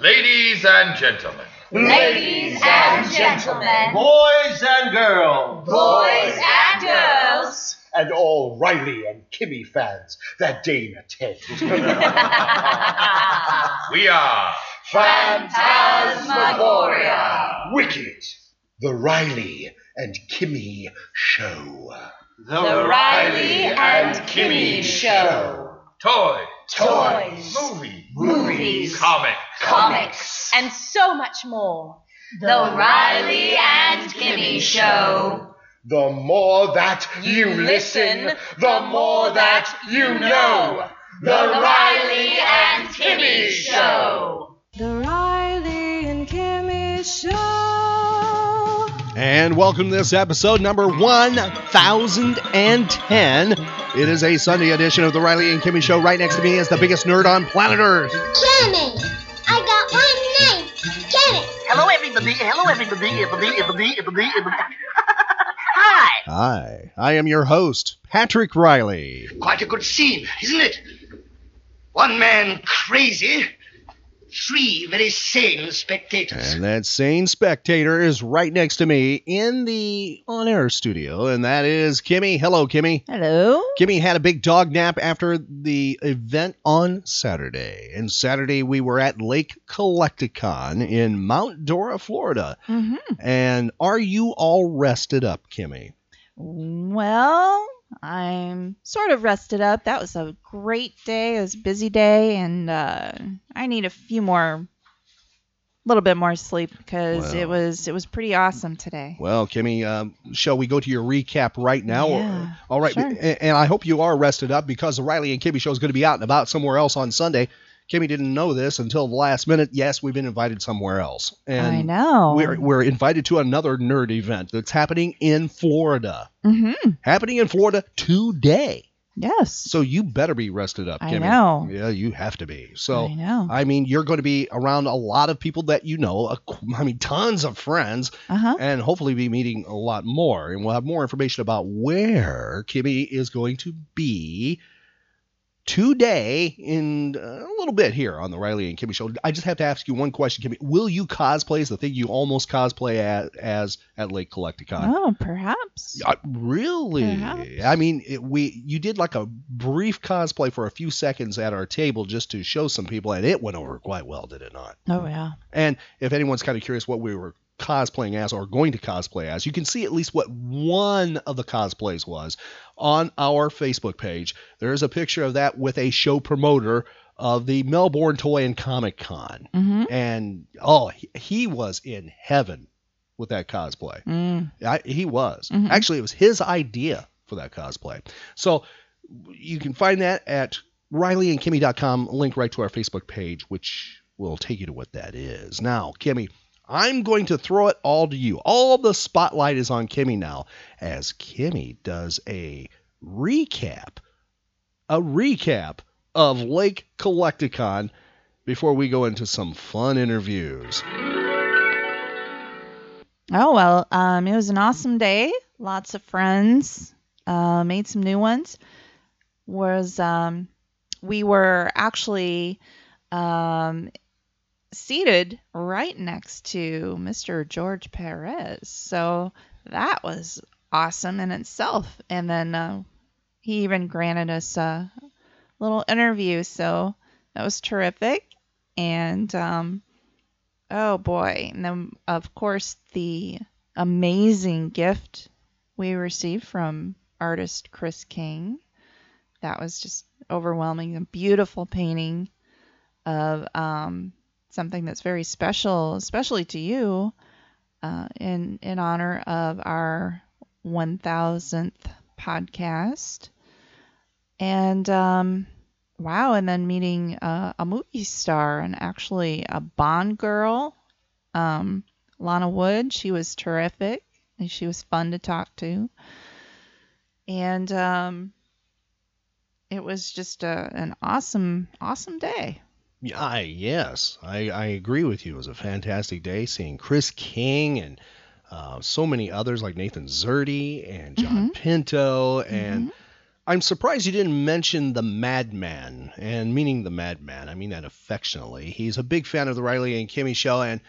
Ladies and gentlemen, Ladies and gentlemen, Boys and girls, boys and girls, and all Riley and Kimmy fans that deign attend. we are Phantasmagoria. Wicked, the Riley and Kimmy Show. The Riley and Kimmy Show. Toys, Toys, Movies, movies, Comics, comics, and so much more. The Riley and Kimmy Show. The more that you listen, the more that you know. The Riley and Kimmy Show. The Riley and Kimmy Show. And welcome to this episode number 1010. It is a Sunday edition of the Riley and Kimmy Show. Right next to me is the biggest nerd on planet Earth. Kimmy! I got one name. Kimmy! Hello, everybody. Hello, everybody. Everybody, everybody, everybody, everybody. Hi. Hi, I am your host, Patrick Riley. Quite a good scene, isn't it? One man crazy, three very sane spectators. And that sane spectator is right next to me in the on air studio, and that is Kimmy. Hello, Kimmy. Hello. Kimmy had a big dog nap after the event on Saturday. And Saturday we were at Lake Collect-A-Con in Mount Dora, Florida. hmm And are you all rested up, Kimmy? Well, I'm sort of rested up. That was a great day. It was a busy day, and uh, I need a few more, a little bit more sleep because it was it was pretty awesome today. Well, Kimmy, um, shall we go to your recap right now? Yeah, all right. sure. a- And I hope you are rested up because the Riley and Kimmy show is going to be out and about somewhere else on Sunday. Kimmy didn't know this until the last minute. Yes, we've been invited somewhere else. And I know. We're, we're invited to another nerd event that's happening in Florida. hmm Happening in Florida today. Yes. So you better be rested up, I Kimmy. know. Yeah, you have to be. So I know. I mean, you're going to be around a lot of people that you know. I mean, tons of friends, Uh huh. and hopefully be meeting a lot more. And we'll have more information about where Kimmy is going to be today in a little bit here on the Riley and Kimmy Show. I just have to ask you one question, Kimmy. Will you cosplay as the thing you almost cosplay as, as at Lake Collect-A-Con? Oh, perhaps. Uh, really? Perhaps. I mean, it, we you did like a brief cosplay for a few seconds at our table just to show some people, and it went over quite well, did it not? Oh yeah. And if anyone's kind of curious what we were cosplaying as or going to cosplay as, you can see at least what one of the cosplays was on our Facebook page. There is a picture of that with a show promoter of the Melbourne Toy and Comic Con. hmm And oh, he, he was in heaven with that cosplay. Mm. I, he was. Mhm. Actually, it was his idea for that cosplay. So you can find that at rileyandkimmy.com, link right to our Facebook page, which will take you to what that is. Now, Kimmy, I'm going to throw it all to you. All the spotlight is on Kimmy now, as Kimmy does a recap, a recap of Lake Collect-A-Con before we go into some fun interviews. Oh well, um, it was an awesome day. Lots of friends. Uh, made some new ones. Was um, we were actually um, seated right next to Mr. George Perez, so that was awesome in itself. And then uh, he even granted us a little interview, so that was terrific. And um, Oh boy. And then, of course, the amazing gift we received from artist Chris King. That was just overwhelming. A beautiful painting of um, something that's very special, especially to you, uh, in, in honor of our 1000th podcast. And um, wow, and then meeting uh, a movie star and actually a Bond girl, um, Lana Wood. She was terrific and she was fun to talk to. And um, it was just a, an awesome, awesome day. Yeah, I, yes, I, I agree with you. It was a fantastic day seeing Chris King and uh, so many others like Nathan Zerdy and John Pinto. And I'm surprised you didn't mention the Madman. And meaning the Madman, I mean that affectionately. He's a big fan of the Riley and Kimmy show. And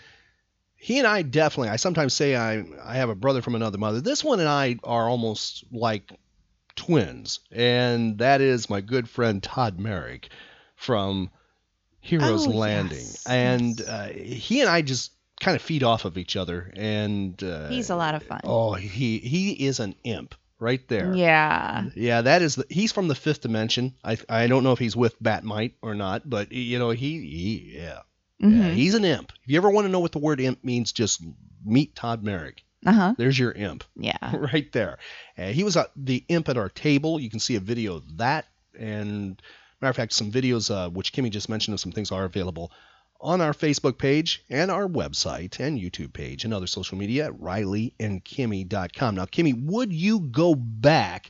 he and I definitely, I sometimes say I, I have a brother from another mother. This one and I are almost like twins. And that is my good friend Todd Merrick from Heroes Oh, Landing. yes, and. Uh, he and I just kind of feed off of each other. And uh, He's a lot of fun. Oh, he he is an imp right there. Yeah. Yeah, that is the, he's from the fifth dimension. I I don't know if he's with Bat-Mite or not, but you know he, he yeah. yeah Mhm. he's an imp. If you ever want to know what the word imp means, just meet Todd Merrick. Uh huh. There's your imp Yeah. right there. Uh, he was uh, the imp at our table. You can see a video of that, and matter of fact, some videos uh, which Kimmy just mentioned of some things are available on our Facebook page and our website and YouTube page and other social media at RileyandKimmy.com. Now, Kimmy, would you go back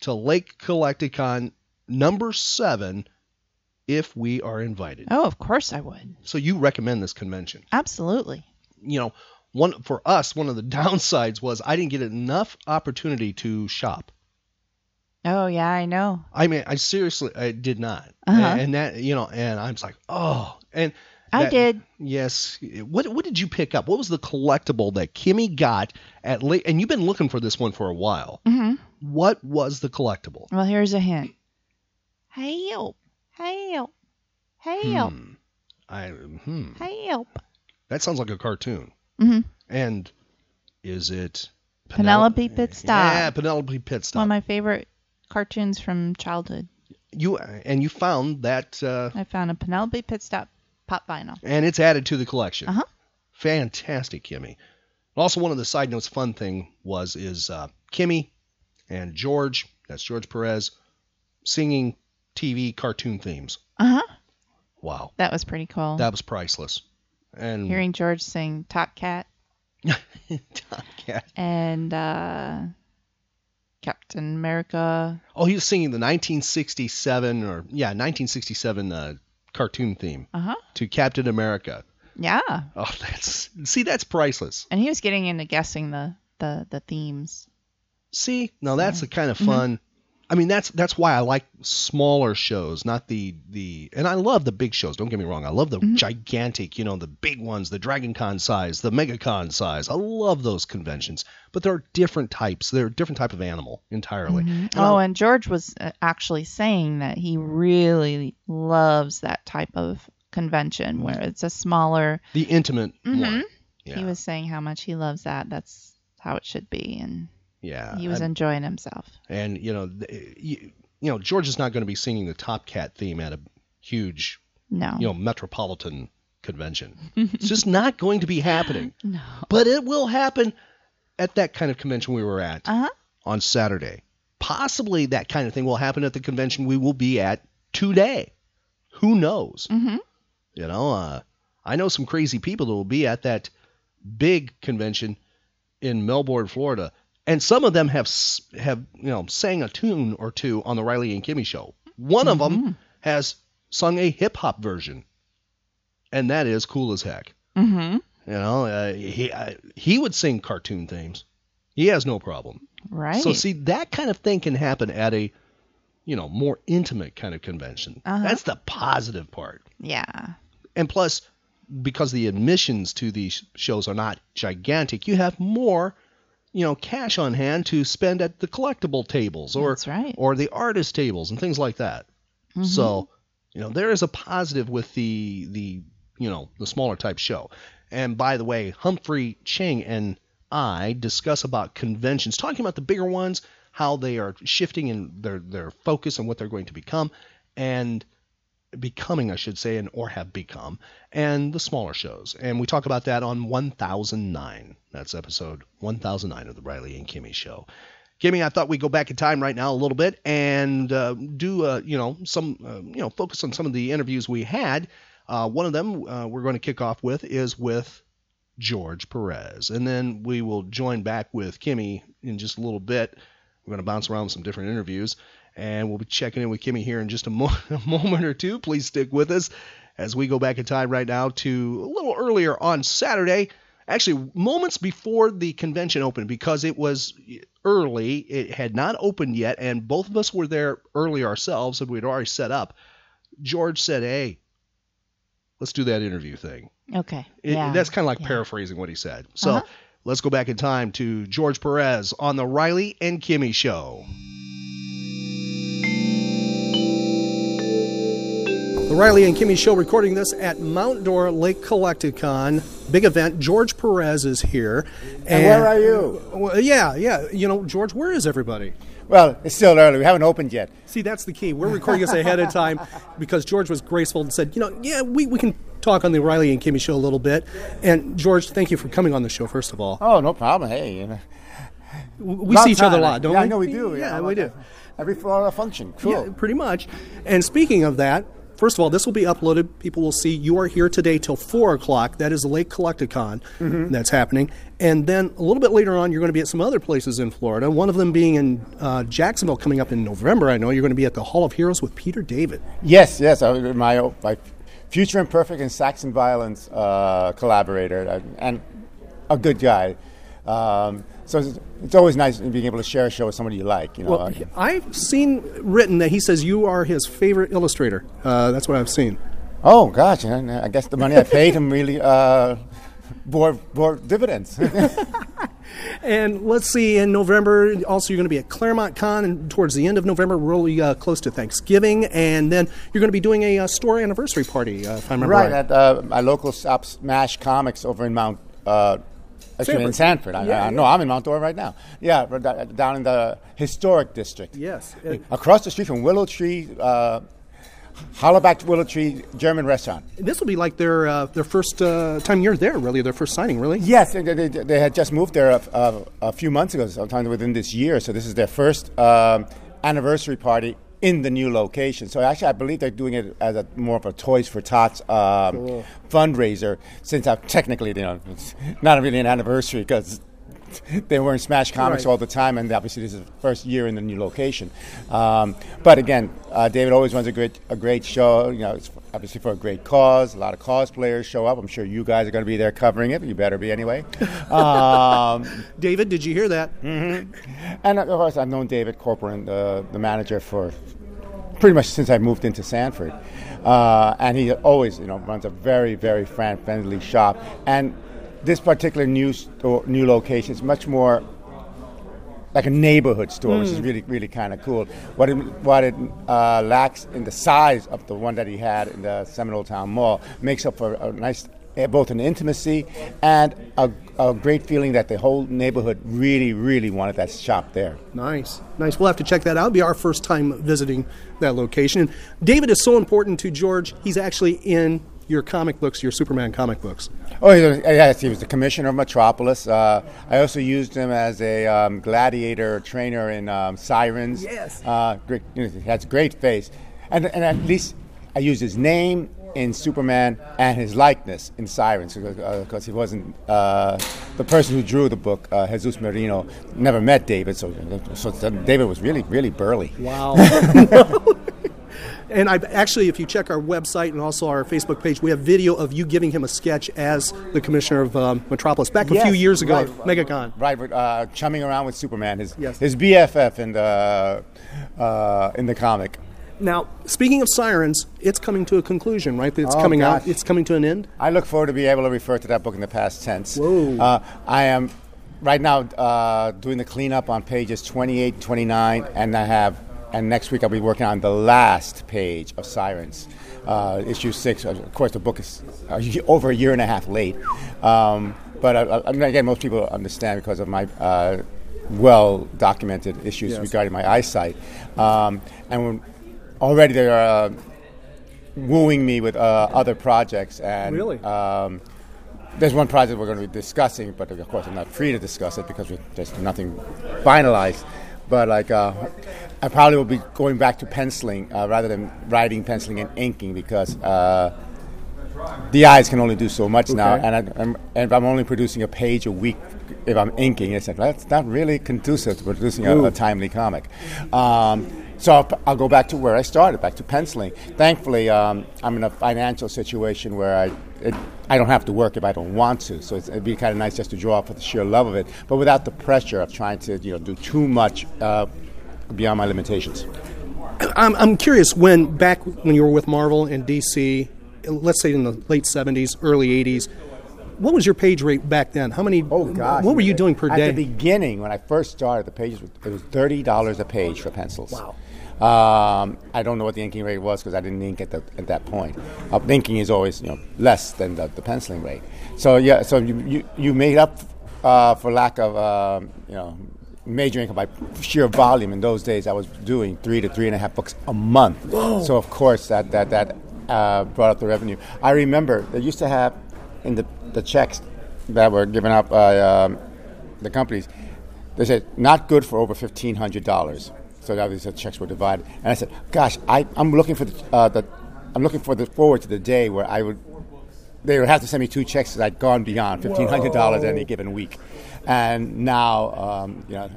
to Lake Collect-A-Con number seven if we are invited? Oh, of course I would. So you recommend this convention? Absolutely. you know, one for us, one of the downsides was I didn't get enough opportunity to shop. Oh yeah, I know. I mean, I seriously, I did not, Uh-huh. and that, you know, and I was like, oh, and I did. Yes. What what did you pick up? What was the collectible that Kimmy got at late? And you've been looking for this one for a while. hmm What was the collectible? Well, here's a hint. Help! Help! Help! Hmm. I hmm. Help! That sounds like a cartoon. hmm And is it Penelope Pitstop. Yeah, Penelope Pitstop. One of my favorite cartoons from childhood. you and you found that uh, I found a Penelope Pitstop pop vinyl. and it's added to the collection. Uh-huh. Fantastic, Kimmy. Also, one of the side notes, fun thing was is uh, Kimmy and George, that's George Perez, singing TV cartoon themes. Uh huh. Wow, That was pretty cool. that was priceless. And Hearing George sing Top Cat Yeah. and uh, Captain America. oh, he was singing the 1967 or yeah 1967 uh, cartoon theme Uh huh. to Captain America. Yeah. Oh, that's see, that's priceless. And he was getting into guessing the the the themes. See, now that's the kind of Mhm. fun. I mean, that's that's why I like smaller shows, not the the. And I love the big shows. Don't get me wrong. I love the Mhm. gigantic, you know, the big ones, the Dragon Con size, the MegaCon size. I love those conventions. But there are different types. They're a different type of animal entirely. Mhm. Oh, and George was uh, actually saying that he really loves that type of convention where it's a smaller. the intimate Mhm. one. Yeah. He was saying how much he loves that. That's how it should be, and yeah. he was I- enjoying himself. and you know, you, you know, George is not going to be singing the Top Cat theme at a huge, No. you know, metropolitan convention. it's just not going to be happening. no. But it will happen at that kind of convention we were at Uh huh. on Saturday. Possibly that kind of thing will happen at the convention we will be at today. Who knows? hmm You know, uh, I know some crazy people that will be at that big convention in Melbourne, Florida, and some of them have have you know sang a tune or two on the Riley and Kimmy show. One of them has sung a hip hop version, and that is Kool as Heck. hmm You know, uh, he uh, he would sing cartoon themes. He has no problem. Right. So see, that kind of thing can happen at a, you know, more intimate kind of convention. Uh-huh. That's the positive part. Yeah. And plus, because the admissions to these shows are not gigantic, you have more, you know, cash on hand to spend at the collectible tables or right. or the artist tables and things like that. Mhm. So, you know, there is a positive with the the you know the smaller type show. And by the way, Humphrey Ching and I discuss about conventions, talking about the bigger ones, how they are shifting in their their focus and what they're going to become, and becoming, I should say, and or have become, and the smaller shows. And we talk about that on 1009. That's episode 1009 of the Riley and Kimmy Show. Kimmy, I thought we'd go back in time right now a little bit and uh, do, uh, you know, some, uh, you know, focus on some of the interviews we had. Uh, one of them uh, we're going to kick off with is with George Perez, and then we will join back with Kimmy in just a little bit. We're going to bounce around some different interviews, and we'll be checking in with Kimmy here in just a, mo- a moment or two. Please stick with us as we go back in time right now to a little earlier on Saturday actually moments before the convention opened because it was early. It had not opened yet, and both of us were there early ourselves, and we'd already set up. George said, "Hey, let's do that interview thing." Okay. It- yeah. that's kind of like yeah. paraphrasing what he said. So Uh-huh. let's go back in time to George Perez on the Riley and Kimmy show. The Riley and Kimmy Show recording this at Mount Dora Lake Collect-A-Con. Big event. George Perez is here. And where are you? Well, yeah, yeah. You know, George, where is everybody? Well, it's still early. We haven't opened yet. See, that's the key. We're recording this ahead of time because George was graceful and said, you know, yeah, we, we can talk on the Riley and Kimmy Show a little bit. And George, thank you for coming on the show, first of all. Oh, no problem. Hey, you know. We Long see each other a lot, don't yeah, we? I know we do. Yeah, we do. Every function. Cool. Yeah, pretty much. And speaking of that, first of all, this will be uploaded. People will see you are here today till 4 o'clock. That is Lake Collect-A-Con Mhm. that's happening. And then a little bit later on, you're going to be at some other places in Florida. One of them being in uh, Jacksonville coming up in November. I know you're going to be at the Hall of Heroes with Peter David. Yes, yes. I, my, my Future Imperfect and Sachs and Violens uh, collaborator uh, and a good guy. Um, so it's, always nice being able to share a show with somebody you like. You know, Well, Uh, I've seen written that he says you are his favorite illustrator. Uh, that's what I've seen. Oh gosh, I guess the money I paid him really uh, bore bore dividends. And let's see, in November, also you're going to be at Claremont Con, and towards the end of November, really uh, close to Thanksgiving, and then you're going to be doing a uh, store anniversary party, uh, if I remember right right. at uh, my local shop, Smash Comics, over in Mount. Actually, in Sanford. I, Yeah, I, yeah. no, I'm in Mount Dora right now. Yeah, down in the historic district. Yes. Across the street from Willow Tree, uh, Hollowback Willow Tree German restaurant. This will be like their uh, their first uh, time you're there, really, their first signing, really. Yes, they, they, they had just moved there a, a, a few months ago, sometime within this year. So this is their first um, anniversary party in the new location. So actually, I believe they're doing it as a more of a Toys for Tots um, Cool. fundraiser. Since I've technically, you know, it's not really an anniversary because they were in Smash Comics Right. all the time, and obviously this is the first year in the new location. Um, but again, uh, David always runs a great a great show. You know, it's obviously for a great cause. A lot of cosplayers show up. I'm sure you guys are going to be there covering it. You better be anyway. Um, David, did you hear that? hmm And of course, I've known David Corcoran, uh, the manager, for pretty much since I moved into Sanford. Uh, and he always, you know, runs a very, very friendly shop. And this particular new store, new location is much more like a neighborhood store, which is Mm. really, really kind of cool. What it, what it uh, lacks in the size of the one that he had in the Seminole Town Mall makes up for a nice, eh, both an intimacy and a, a great feeling that the whole neighborhood really, really wanted that shop there. Nice, nice. We'll have to check that out. It'll be our first time visiting that location. And David is so important to George. He's actually in your comic books, your Superman comic books. Oh, he was- yes, he was the commissioner of Metropolis. Uh, I also used him as a um, gladiator trainer in um, Sirens. Yes. Uh, great, you know, he has a great face. And, and at least I used his name in Superman and his likeness in Sirens because he wasn't uh, the person who drew the book, uh, Jesus Merino, never met David. So, so David was really, really burly. Wow. and I actually, if you check our website and also our Facebook page, we have video of you giving him a sketch as the commissioner of um, Metropolis back a Yes, few years ago right, MegaCon. Right, uh, chumming around with Superman, his Yes. his BFF in the uh, in the comic. Now, speaking of Sirens, it's coming to a conclusion, right? It's Oh, coming out. It's coming to an end. I look forward to be able to refer to that book in the past tense. Whoa. Uh, I am right now uh, doing the cleanup on pages 28 and 29, and I have, and next week I'll be working on the last page of Sirens, uh, issue six. Of course, the book is uh, over a year and a half late, um, but uh, I mean, again, most people understand because of my. Uh, well documented issues Yes. regarding my eyesight. Um, and when, already they're uh, wooing me with uh, other projects. And Really? um, there's one project we're going to be discussing, but of course I'm not free to discuss it because there's nothing finalized. but like uh, I probably will be going back to penciling uh, rather than writing, penciling, and inking because uh, the eyes can only do so much now, and, I, I'm, and if I'm only producing a page a week, if I'm inking, it's like that's not really conducive to producing a, a timely comic. Um, so I'll, I'll go back to where I started, back to penciling. Thankfully, um, I'm in a financial situation where I it, I don't have to work if I don't want to. So it'd be kind of nice just to draw for the sheer love of it, but without the pressure of trying to you know do too much uh, beyond my limitations. I'm, I'm curious when back when you were with Marvel and DC, let's say in the late 70s, early 80s, what was your page rate back then? How many? Oh gosh. What were you doing per day? At the beginning, when I first started, the pages was- it was thirty dollars a page for pencils. Wow. Um, I don't know what the inking rate was because I didn't ink at, the, at that point. Uh, inking is always you know less than the, the penciling rate. So yeah, so you you, you made up uh, for lack of um, you know major income by sheer volume. In those days, I was doing three to three and a half books a month. Whoa. So of course that that that uh, brought up the revenue. I remember they used to have in the the checks that were given out by um, the companies. They said not good for over fifteen hundred dollars. So obviously the checks were divided, and I said, "Gosh, I, I'm looking for the, uh, the I'm looking for the forward to the day where I would they would have to send me two checks that I'd gone beyond fifteen hundred dollars any given week, and now um, you know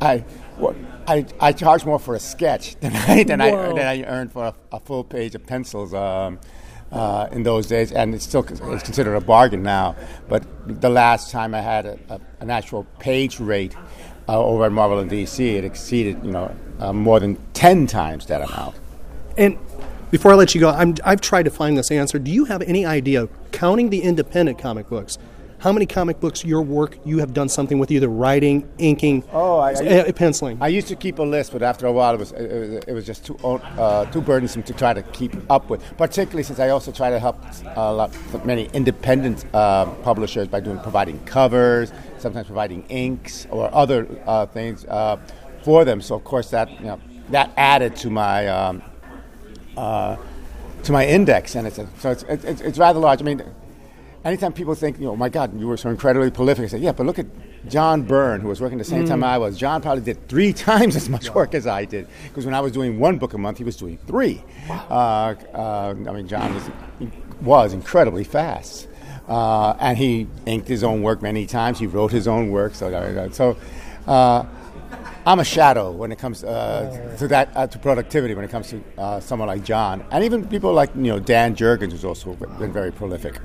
I, what, I I charge more for a sketch than I than I than I earned for a, a full page of pencils um, uh, in those days, and it's still it's considered a bargain now. But the last time I had a, a, an actual page rate uh, over at Marvel in DC, it exceeded you know uh, more than ten times that amount. And before I let you go, I'm, I've tried to find this answer. Do you have any idea, counting the independent comic books, how many comic books your work you have done something with either writing, inking, Oh, I, uh, penciling? I used to keep a list, but after a while, it was it, was- it was just too uh, too burdensome to try to keep up with. Particularly since I also try to help a lot, many independent uh, publishers by doing providing covers, sometimes providing inks or other uh, things uh, for them. So of course that you know that added to my. Um, uh, to my index, and it's a, so it's, it's it's rather large. I mean, anytime people think, you know, my God, you were so incredibly prolific, I say, yeah, but look at John Byrne, who was working the same time Mm. I was. John probably did three times as much work as I did, because when I was doing one book a month, he was doing three. Uh, uh, I mean, John was, was incredibly fast. Uh, and he inked his own work many times. He wrote his own work. So, so uh, I'm a shadow when it comes uh, to that uh, to productivity. When it comes to uh, someone like John, and even people like you know Dan Jurgens, who's also been very prolific.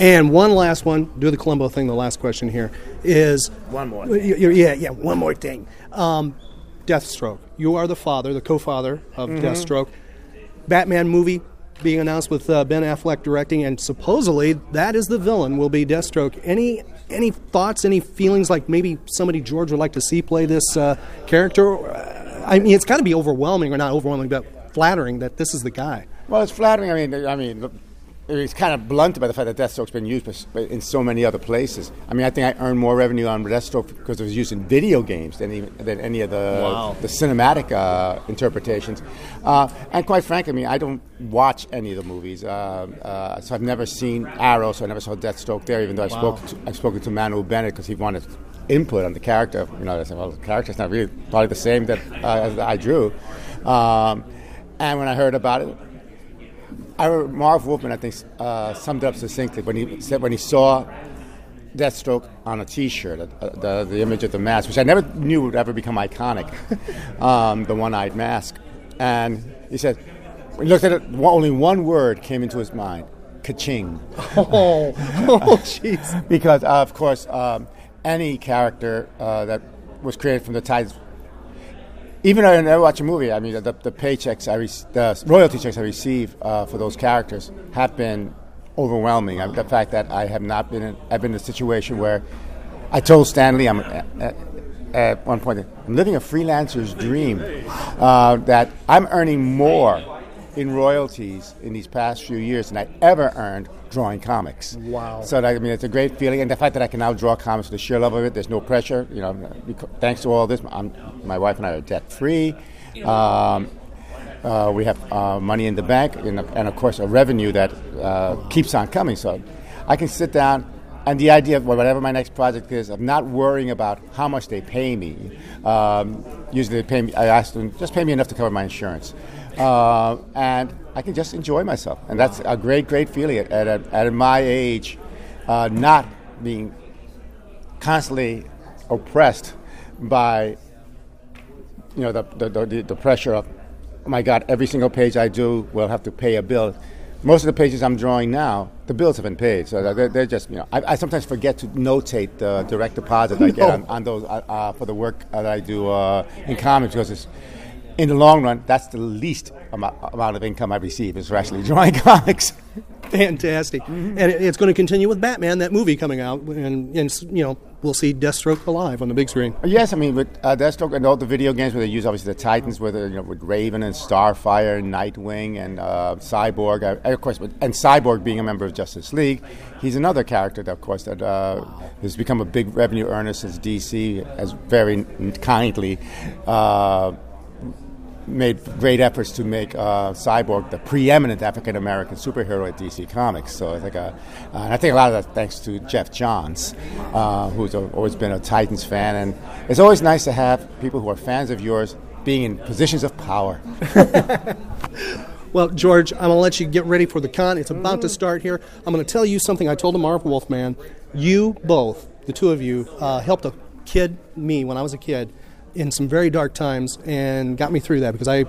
And one last one, do the Columbo thing. The last question here is One more. Y- y- Yeah, yeah, one more thing. Um, Deathstroke. You are the father, the co-father of Mhm. Deathstroke. Batman movie being announced with uh, Ben Affleck directing, and supposedly that is the villain will be Deathstroke. Any any thoughts, any feelings like maybe somebody George would like to see play this uh, character? Uh, I mean, it's got to be overwhelming, or not overwhelming, but flattering that this is the guy. Well, it's flattering. I mean, I mean, it's kind of blunted by the fact that Deathstroke's been used in so many other places. I mean, I think I earned more revenue on Deathstroke because it was used in video games than even, than any of the Wow. the cinematic uh, interpretations. Uh, and quite frankly, I mean, I don't watch any of the movies, uh, uh, so I've never seen Arrow, so I never saw Deathstroke there. Even though I Wow. spoke to, I've spoken to Manu Bennett because he wanted input on the character. You know, I said, well, the character's not really probably the same that uh, I drew. Um, and when I heard about it, I remember Marv Wolfman, I think, uh, summed up succinctly when he said when he saw Deathstroke on a T-shirt, uh, the, the image of the mask, which I never knew would ever become iconic, um, the one-eyed mask, and he said, he looked at it, only one word came into his mind: "Kaching." Oh, oh, jeez. because uh, of course, um, any character uh, that was created from the tides even though I never watch a movie, I mean, the, the paychecks I the royalty checks I receive uh, for those characters have been overwhelming. I, the fact that I have not been, in, I've been in a situation where I told Stanley, I'm at, at one point, I'm living a freelancer's dream. Uh, that I'm earning more in royalties in these past few years than I ever earned drawing comics. Wow. So that, I mean, it's a great feeling, and the fact that I can now draw comics with the sheer love of it. There's no pressure, you know. Thanks to all this, I'm, my wife and I are debt free. Um, uh, we have uh, money in the bank, and, and of course, a revenue that uh, keeps on coming. So I can sit down and the idea of whatever my next project is, of not worrying about how much they pay me. Um, usually, they pay me. I ask them just pay me enough to cover my insurance, uh, and I can just enjoy myself, and that's a great, great feeling at at, at my age, uh, not being constantly oppressed by you know the the, the, the pressure of oh my god every single page I do will have to pay a bill. Most of the pages I'm drawing now, the bills have been paid, so they're, they're just you know. I, I, sometimes forget to notate the direct deposit I get on, on those uh, uh, for the work that I do uh, in comics because it's in the long run that's the least amount, amount of income I receive is for actually drawing comics. Fantastic, mm-hmm. and it's going to continue with Batman, that movie coming out, and, and you know we'll see Deathstroke alive on the big screen. Yes, I mean with uh, Deathstroke and all the video games where they use obviously the Titans, with you know with Raven and Starfire, and Nightwing, and uh, Cyborg, uh, of course, and Cyborg being a member of Justice League, he's another character, that, of course, that uh, has become a big revenue earner since DC has very kindly uh, made great efforts to make uh, Cyborg the preeminent African American superhero at DC Comics. So I think, uh, and I think a lot of that thanks to Geoff Johns, uh, who's always been a Titans fan, and it's always nice to have people who are fans of yours being in positions of power. Well, George, I'm going to let you get ready for the con. It's about to start here. I'm going to tell you something I told to Marv Wolfman. You both, the two of you, uh, helped a kid, me, when I was a kid, in some very dark times and got me through that because I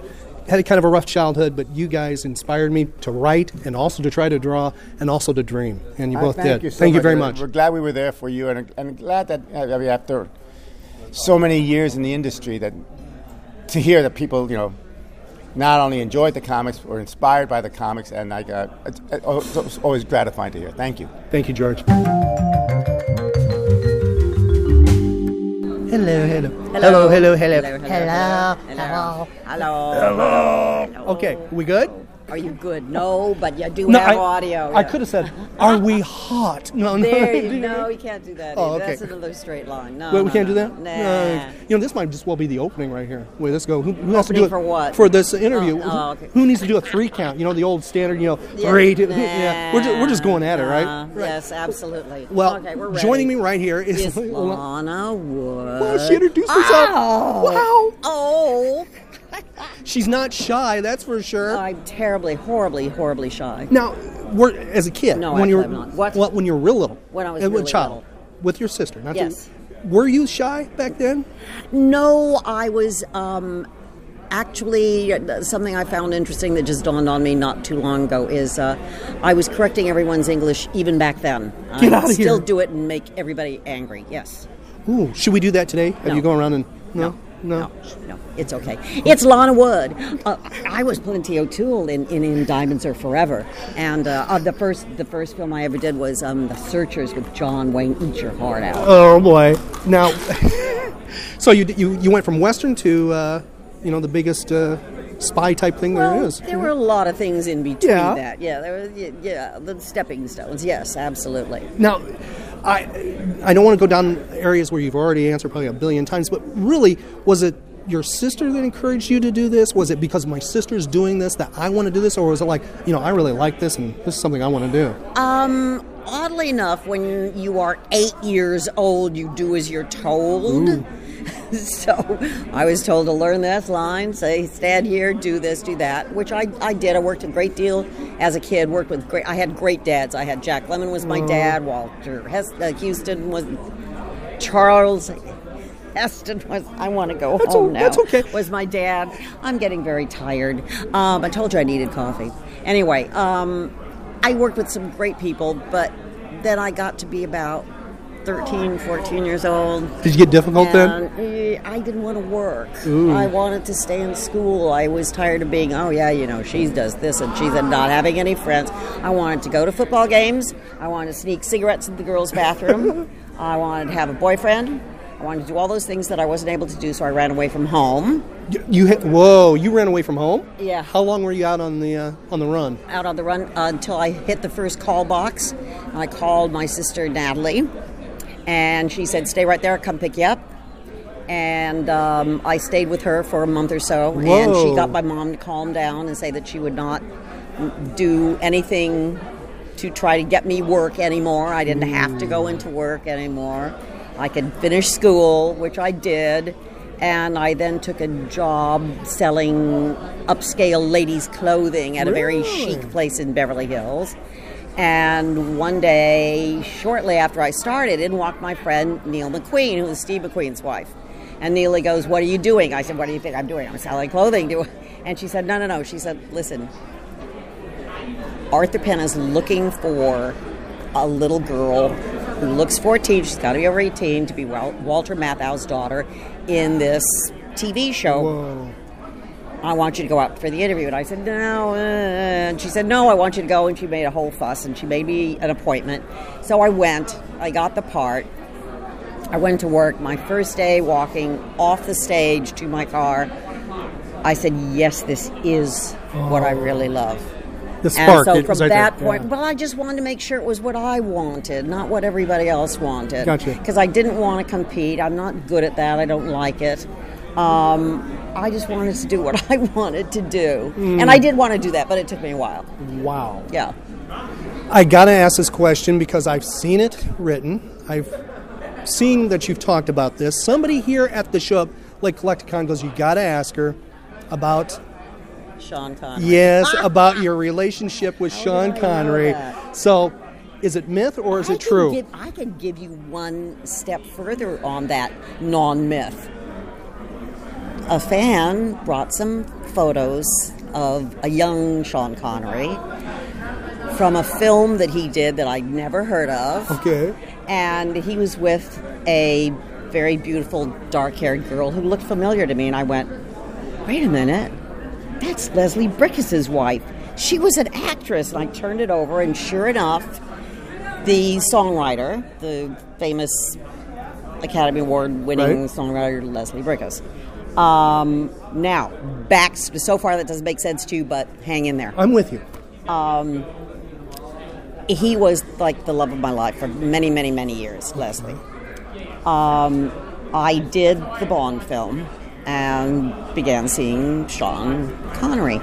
had a kind of a rough childhood, but you guys inspired me to write and also to try to draw and also to dream. And you both thank did. You so thank much. you very much. We're glad we were there for you, and, and glad that I mean, after so many years in the industry, that to hear that people, you know, not only enjoyed the comics were inspired by the comics, and I got it's always gratifying to hear. Thank you. Thank you, George. Hello, hello. Hello, hello, hello. Hello. Hello. Hello. Hello. Okay, we good? Are you good? No, but you do No, have I- audio. I yeah. could have said, "Are we hot?" No, no. There you, no, you can't do that. Oh, either. okay. That's another straight line. No, Wait, we no, can't no, do that. Nah. Uh, you know, this might just well be the opening right here. Wait, let's go. Who, who has to do it for what? For this interview. Oh, oh, okay. Who needs to do a three count? You know, the old standard. You know, Yeah, three. Nah, yeah, we're just, we're just going at it, right? nah, Yes, absolutely. Well, okay, we're ready. joining me right here is, is Lana Wood. Well, she introduced herself. Oh. Wow. Oh. She's not shy, that's for sure. I'm terribly, horribly, horribly shy. Now, we're, as a kid, No, when actually you were I'm not. What? Well, when you were real little, When I was uh, really a child, little. with your sister. Not Yes. To, were you shy back then? No, I was um, actually something I found interesting that just dawned on me not too long ago is uh, I was correcting everyone's English even back then. Get I outta still here. do it and make everybody angry. Yes. Ooh, should we do that today? Have No. you go around and no, no, No, it's okay. It's Lana Wood. Uh, I was Plenty O'Toole in, in, in Diamonds Are Forever, and uh, uh, the first the first film I ever did was um, The Searchers with John Wayne. Eat your heart out. Oh boy! Now, so you you you went from western to uh, you know the biggest uh, spy type thing there is. There were a lot of things in between Yeah. that. Yeah, there yeah, yeah, the stepping stones. Yes, absolutely. Now, I I don't want to go down areas where you've already answered probably a billion times, but really, was it your sister that encouraged you to do this? Was it because my sister's doing this that I want to do this, or was it like you know I really like this and this is something I want to do? Um, oddly enough, when you are eight years old, you do as you're told. Ooh. so I was told to learn this line, say, stand here, do this, do that, which I, I did. I worked a great deal as a kid, worked with great, I had great dads. I had Jack Lemmon was my Oh. dad, Walter Hes- uh, Huston was, Charles Heston was, I want to go That's home now. that's okay. Was my dad. I'm getting very tired. Um, I told you I needed coffee. Anyway, um, I worked with some great people, but then I got to be about 13, 14 years old. Did you get difficult then? And, eh, I didn't want to work. Ooh. I wanted to stay in school. I was tired of being, oh yeah, you know, she does this and she's not having any friends. I wanted to go to football games. I wanted to sneak cigarettes in the girls' bathroom. I wanted to have a boyfriend. I wanted to do all those things that I wasn't able to do, so I ran away from home. You, you hit, whoa! You ran away from home. Yeah. How long were you out on the uh, on the run? out on the run uh, until I hit the first call box. And I called my sister Natalie, and she said, "Stay right there. Come pick you up." And um, I stayed with her for a month or so, and she got my mom to calm down and say that she would not do anything to try to get me work anymore. I didn't have to go into work anymore. I could finish school, which I did, and I then took a job selling upscale ladies' clothing at a very chic place in Beverly Hills. And one day, shortly after I started, in walked my friend Neile McQueen, who was Steve McQueen's wife. And Neile goes, What are you doing? I said, What do you think I'm doing? I'm selling clothing. And she said, No, no, no. She said, Listen, Arthur Penn is looking for a little girl who looks 14. She's got to be over 18 to be Walter Matthau's daughter in this TV show. I want you to go out for the interview. And I said, no. uh," And she said, no, I want you to go. And she made a whole fuss and she made me an appointment. So I went. I got the part. I went to work. My first day walking off the stage to my car, I said, yes, this is what I really love. The spark, And so from right there, that point, yeah. well, I just wanted to make sure it was what I wanted, not what everybody else wanted. Gotcha. Because I didn't want to compete. I'm not good at that. I don't like it. Um, I just wanted to do what I wanted to do, Mm. and I did want to do that, but it took me a while. Wow. Yeah. I gotta ask this question because I've seen it written. I've seen that you've talked about this. Somebody here at the show, like Collect-A-Con, goes, "You gotta ask her about Sean Connery. yes about your relationship with Sean Connery." that? So, is it myth or is I it true? give- I can give you one step further on that non myth. A fan brought some photos of a young Sean Connery from a film that he did that I'd never heard of. Okay. And he was with a very beautiful dark haired girl who looked familiar to me. And I went, wait a minute, that's Leslie Bricusse's wife. She was an actress. And I turned it over, and sure enough, the songwriter, the famous Academy Award winning Right. songwriter Leslie Bricusse. Um, now, back so far that doesn't make sense to you, but hang in there. I'm with you. Um, he was like the love of my life for many, many, many years, Leslie. Um, I did the Bond film and began seeing Sean Connery.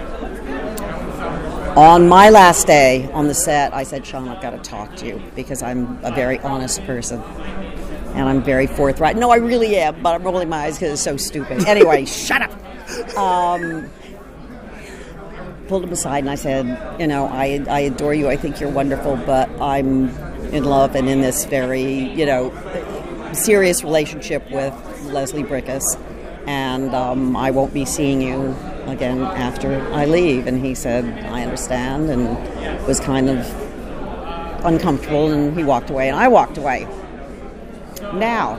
On my last day on the set, I said, Sean, I've got to talk to you because I'm a very honest person and I'm very forthright. No, I really am, but I'm rolling my eyes because it's so stupid. Anyway, shut up. Um, pulled him aside and I said, You know, I, I adore you. I think you're wonderful, but I'm in love and in this very, you know, serious relationship with Leslie Bricusse. And um, I won't be seeing you again after I leave. And he said, I understand, and was kind of uncomfortable. And he walked away, and I walked away. Now,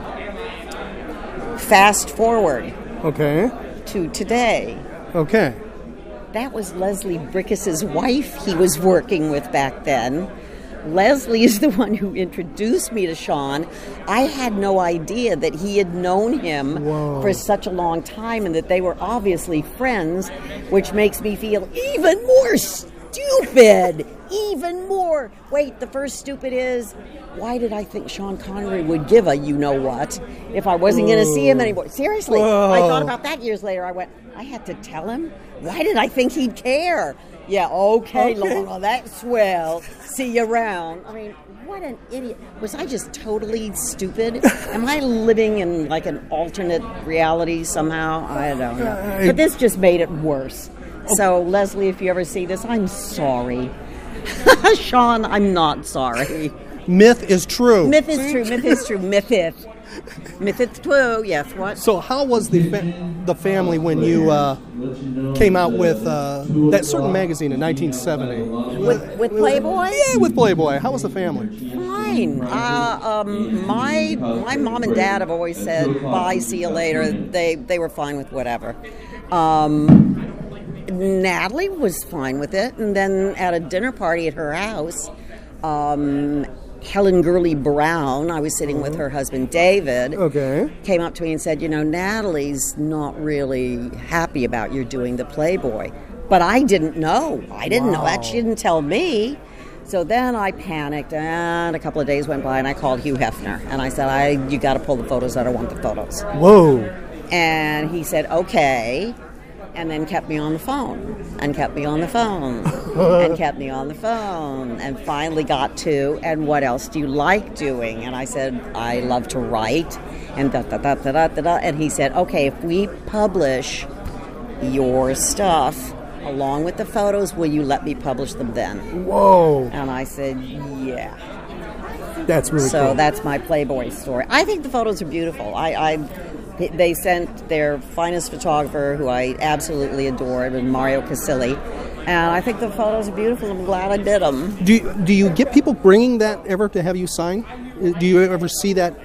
fast forward Okay. to today. Okay. That was Leslie Bricusse's wife he was working with back then. Leslie is the one who introduced me to Sean. I had no idea that he had known him for such a long time and that they were obviously friends, which makes me feel even more stupid. Even more. Wait, the first stupid is why did I think Sean Connery would give a you know what if I wasn't going to see him anymore? Seriously, I thought about that years later. I went, I had to tell him? Why did I think he'd care? Yeah, okay, Okay. Laura, that's swell. See you around. I mean, what an idiot. Was I just totally stupid? Am I living in like an alternate reality somehow? I don't know. Uh, but this just made it worse. So, Leslie, if you ever see this, I'm sorry. Sean, I'm not sorry. Myth is true. Myth is true. Myth is true. Myth. Myth is true. Yes. What? So, how was the fa- the family when you uh, came out with uh, that certain magazine in 1970? With, with Playboy? Yeah, with Playboy. How was the family? Fine. Uh, um, my my mom and dad have always said, "Bye, see you later." They they were fine with whatever. Um, Natalie was fine with it, and then at a dinner party at her house, um, Helen Gurley Brown, I was sitting with her husband David, Okay. came up to me and said, "You know, Natalie's not really happy about you doing the Playboy." But I didn't know. I didn't know that. She didn't tell me. So then I panicked, and a couple of days went by, and I called Hugh Hefner, and I said, "I, you got to pull the photos. I don't want the photos." Whoa. And he said, "Okay." And then kept me on the phone and kept me on the phone and kept me on the phone and finally got to and what else do you like doing and i said i love to write and da da da da da da, da. and he said okay if we publish your stuff along with the photos will you let me publish them then Whoa. and i said yeah That's really so cool. that's my Playboy story. I think the photos are beautiful. I, I they sent their finest photographer, who I absolutely adored, and Mario Casilli, and I think the photos are beautiful. I'm glad I did them. Do you, do you get people bringing that ever to have you sign? Do you ever see that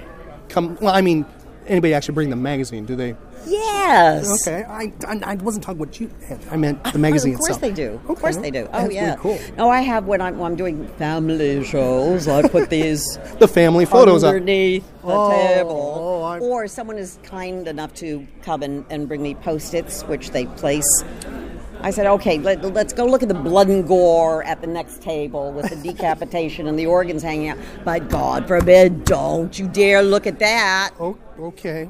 come? Well, I mean, anybody actually bring the magazine? Do they? Yes. Okay. I, I, I wasn't talking what you. Had. I meant the magazine itself. of course itself. they do. Of course they do. Oh That's yeah. really cool. No, I have when I'm, when I'm doing family shows. I put these The family photos up. underneath the Oh, table. Or someone is kind enough to come and, and bring me post-its, which they place. I said, okay, let, let's go look at the blood and gore at the next table with the decapitation and the organs hanging out. But God forbid, don't you dare look at that. Oh, okay.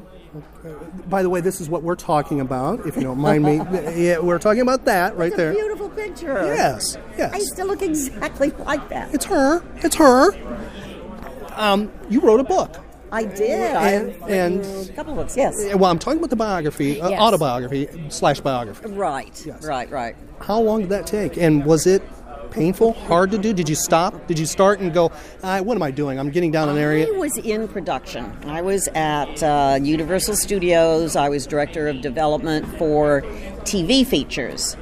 Okay. By the way, this is what we're talking about. If you don't mind me, yeah, we're talking about that right It's a there. beautiful picture. Yes, yes. I still look exactly like that. It's her. It's her. Um, you wrote a book. I did. And- and- a couple of books. Yes. Well, I'm talking about the biography, uh, autobiography slash biography. Right. yes. Right. Right. How long did that take? And was it painful, hard to do? Did you stop? Did you start and go, ah, what am I doing? I'm getting down an area. I was in production. I was at uh, Universal Studios. I was director of development for TV features.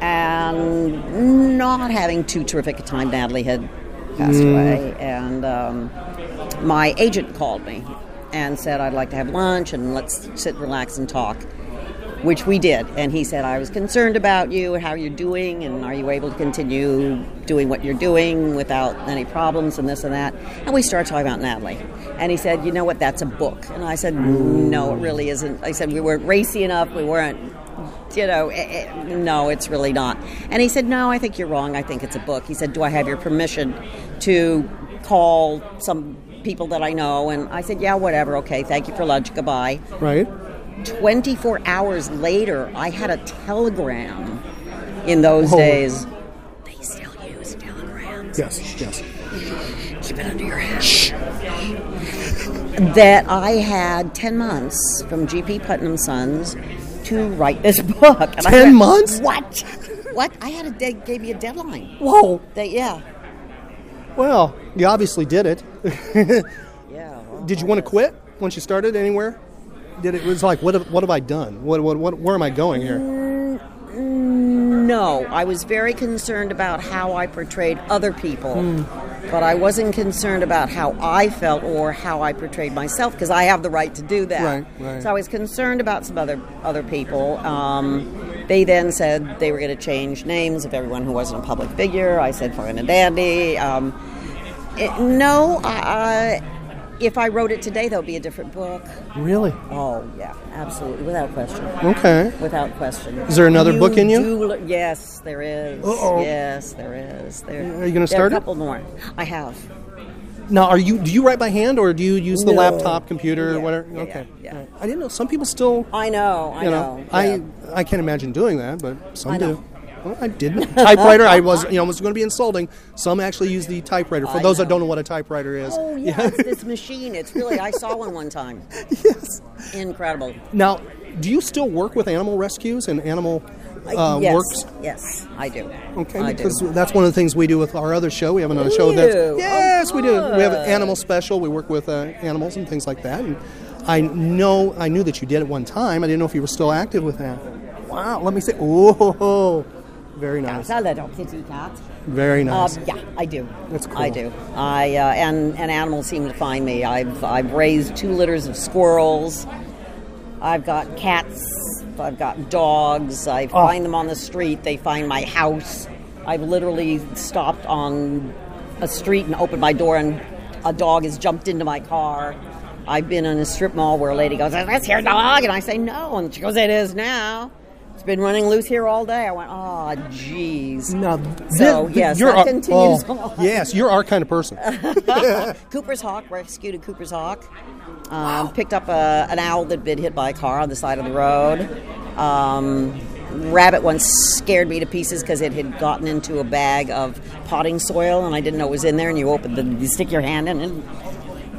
And not having too terrific a time, Natalie had passed Mm. away. And um, my agent called me and said, I'd like to have lunch and let's sit, relax, and talk. Which we did. And he said, I was concerned about you, and how you're doing, and are you able to continue doing what you're doing without any problems and this and that. And we started talking about Natalie. And he said, You know what? That's a book. And I said, No, it really isn't. I said, We weren't racy enough. We weren't, you know, eh, eh, no, it's really not. And he said, No, I think you're wrong. I think it's a book. He said, Do I have your permission to call some people that I know? And I said, Yeah, whatever. Okay, thank you for lunch. Goodbye. Right. 24 hours later, I had a telegram in those Whoa. days. They still use telegrams. Yes, yes. Keep it under your hat. Shh. That I had 10 months from GP Putnam Sons to write this book. And I 10 went, months? What? What? I had a de- gave me a deadline. Whoa. They, yeah. Well, you obviously did it. Yeah. did you want to quit once you started anywhere? Did it, was like, what have, what have I done? What, what, what, where am I going here? No, I was very concerned about how I portrayed other people, Hmm. but I wasn't concerned about how I felt or how I portrayed myself because I have the right to do that. Right, right. So I was concerned about some other other people. Um, they then said they were going to change names of everyone who wasn't a public figure. I said fine and dandy. Um, it- no, I, I, if I wrote it today, there'll be a different book. Really? Oh yeah, absolutely, without question. Okay. Without question. Is there another book in you? do yes, there is. Uh-oh. Yes, there is. There. Are you gonna there start it? a couple more. I have. Now, are you? Do you write by hand or do you use the No. laptop, computer, Yeah, whatever? yeah, okay. yeah. I didn't know some people still. I know. I you know. I I can't imagine doing that, but some know. do. Well, I didn't. typewriter. I was. You know, it was going to be insulting. Some actually use the typewriter. For I those that don't know what a typewriter is. Oh yeah, it's this machine. It's really. I saw one one time. yes. Incredible. Now, do you still work with animal rescues and animal uh, yes. works? Yes, I do. Okay, I because do. that's one of the things we do with our other show. We have another Do show that's you? yes, Oh, we do. We have an animal special. We work with uh, animals and things like that. And I know I knew that you did at one time. I didn't know if you were still active with that. Wow, let me say, oh, very nice, That's a little kitty cat. very nice. Um, yeah, I do. That's cool. I do. I uh, and and animals seem to find me. I've I've raised two litters of squirrels. I've got cats. I've got dogs. I Oh. find them on the street. They find my house. I've literally stopped on a street and opened my door, and a dog has jumped into my car. I've been in a strip mall where a lady goes, "Is this your dog?" And I say, "No," and she goes, "It is now." It's been running loose here all day. I went, "Oh, jeez." Now, So yes, you're our- continues oh, on. yes, you're our kind of person. Cooper's Hawk rescued a Cooper's Hawk. Um, Picked up a, an owl that had been hit by a car on the side of the road. Um, rabbit once scared me to pieces because it had gotten into a bag of potting soil, and I didn't know it was in there. And you open the, you stick your hand in, and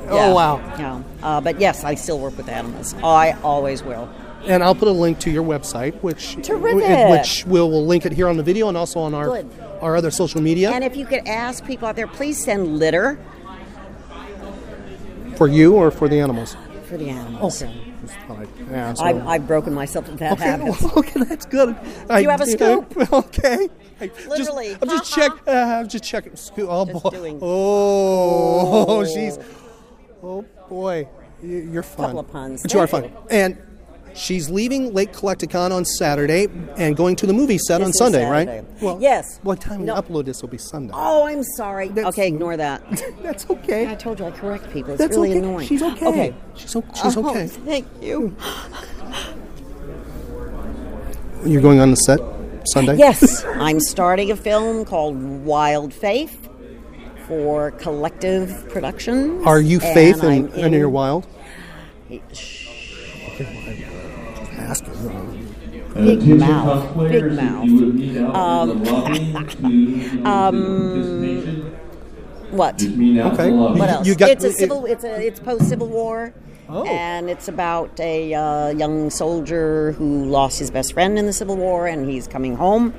Oh, wow. Yeah. Uh, but yes, I still work with animals. I always will. And I'll put a link to your website, which Terrific. which we'll, we'll link it here on the video and also on our Good. our other social media And if you could ask people out there, please send litter for you or for the animals. for the animals. Okay. Yeah, so- I've, I've broken myself to that Okay, habit. well, okay, that's good. Do you have a scoop? Okay. I Literally. Just, I'm just check. Uh, I'm just checking. Scoop. Oh Just boy. doing- Oh, Oh. Oh boy, You- you're fun. Couple of puns. But you are fun. And she's leaving Lake Collect-A-Con on Saturday and going to the movie set This on Sunday, Saturday. right? Well, yes. What time No. you upload this will be Sunday. Oh, I'm sorry. okay, ignore that. That's okay. I told you I correct people. It's That's really okay. annoying. She's okay. Okay. She's, o- she's Oh, okay. Thank you. You're going on the set Sunday? Yes, I'm starting a film called Wild Faith for Collective Productions. Are you Faith and, and in- you're wild? Big mouth, big mouth. Um, um, what? Okay. What else? You got- it's a it- civil. It's a. It's post Civil War. Oh. And it's about a uh, young soldier who lost his best friend in the Civil War, and he's coming home.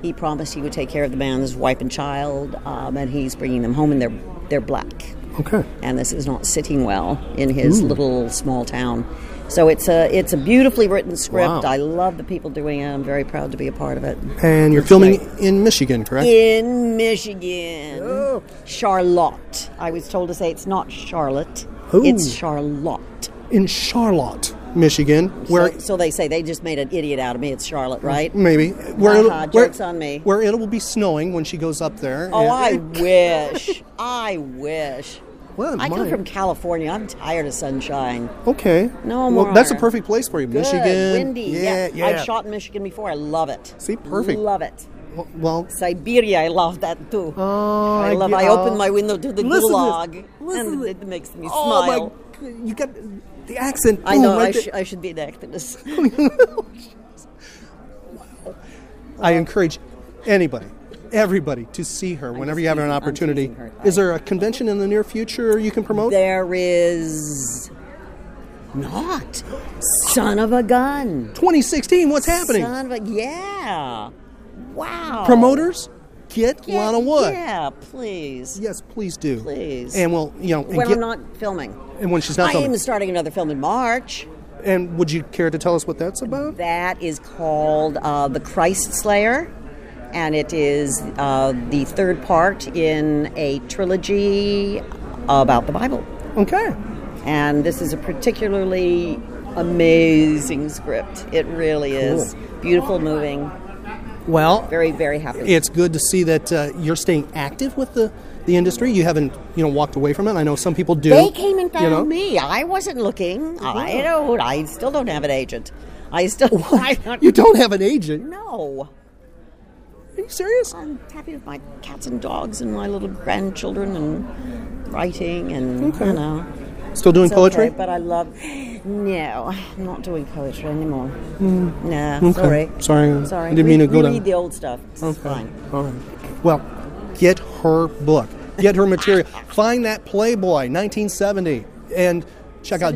He promised he would take care of the man's wife and child, um, and he's bringing them home, and they're they're black. Okay. And this is not sitting well in his Ooh. little small town. So it's a it's a beautifully written script. Wow. I love the people doing it. I'm very proud to be a part of it. And you're filming in Michigan, correct? In Michigan. Charlotte. I was told to say it's not Charlotte. Ooh. It's Charlotte. In Charlotte, Michigan, where so, so they say they just made an idiot out of me. It's Charlotte, right? maybe where, Uh-huh, it'll, where joke's on me. where it will be snowing when she goes up there. Oh, I wish. I wish. Well, I come from California. I'm tired of sunshine. Okay. No more. well, that's a perfect place for you, Good, Michigan. windy. Yeah, yeah. I've shot in Michigan before. I love it. See, perfect. Love it. Well, Siberia, I love that too. Oh, I love. get- I open oh. my window to the Listen gulag. Listen and it makes me Oh smile. my! You got the accent. I boom, know. right I, sh- I should be an activist. Oh, I encourage anybody, everybody, to see her whenever you have an opportunity. Is there a convention in the near future you can promote? There is not. Son of a gun. 2016. What's happening? Son of a yeah. Wow. Promoters, get Yeah, Lana Wood. Yeah, please. Yes, please do. Please. And well, you know, and, when get- I'm not filming. and when she's not I filming. am starting another film in March. And would you care to tell us what that's about? That is called uh, The Christ Slayer, and it is uh, the third part in a trilogy about the Bible. Okay. And this is a particularly amazing script. It really is. Beautiful, moving. Well, Very, very happy. it's good to see that uh, you're staying active with the, the industry. You haven't, you know, walked away from it. I know some people do. They came and found you know? me. I wasn't looking. I don't. I still don't have an agent. I still. I don't, You don't have an agent. No. Are you serious? I'm happy with my cats and dogs and my little grandchildren and writing and Okay. you know. Still doing poetry? okay, but I love. No, I'm not doing poetry anymore. Mm. Nah, Okay. sorry. Sorry. Sorry. I didn't mean to go down- reread the old stuff. It's Okay. fine. All right. Well, get her book. Get her material. Find that Playboy, 1970, and check out.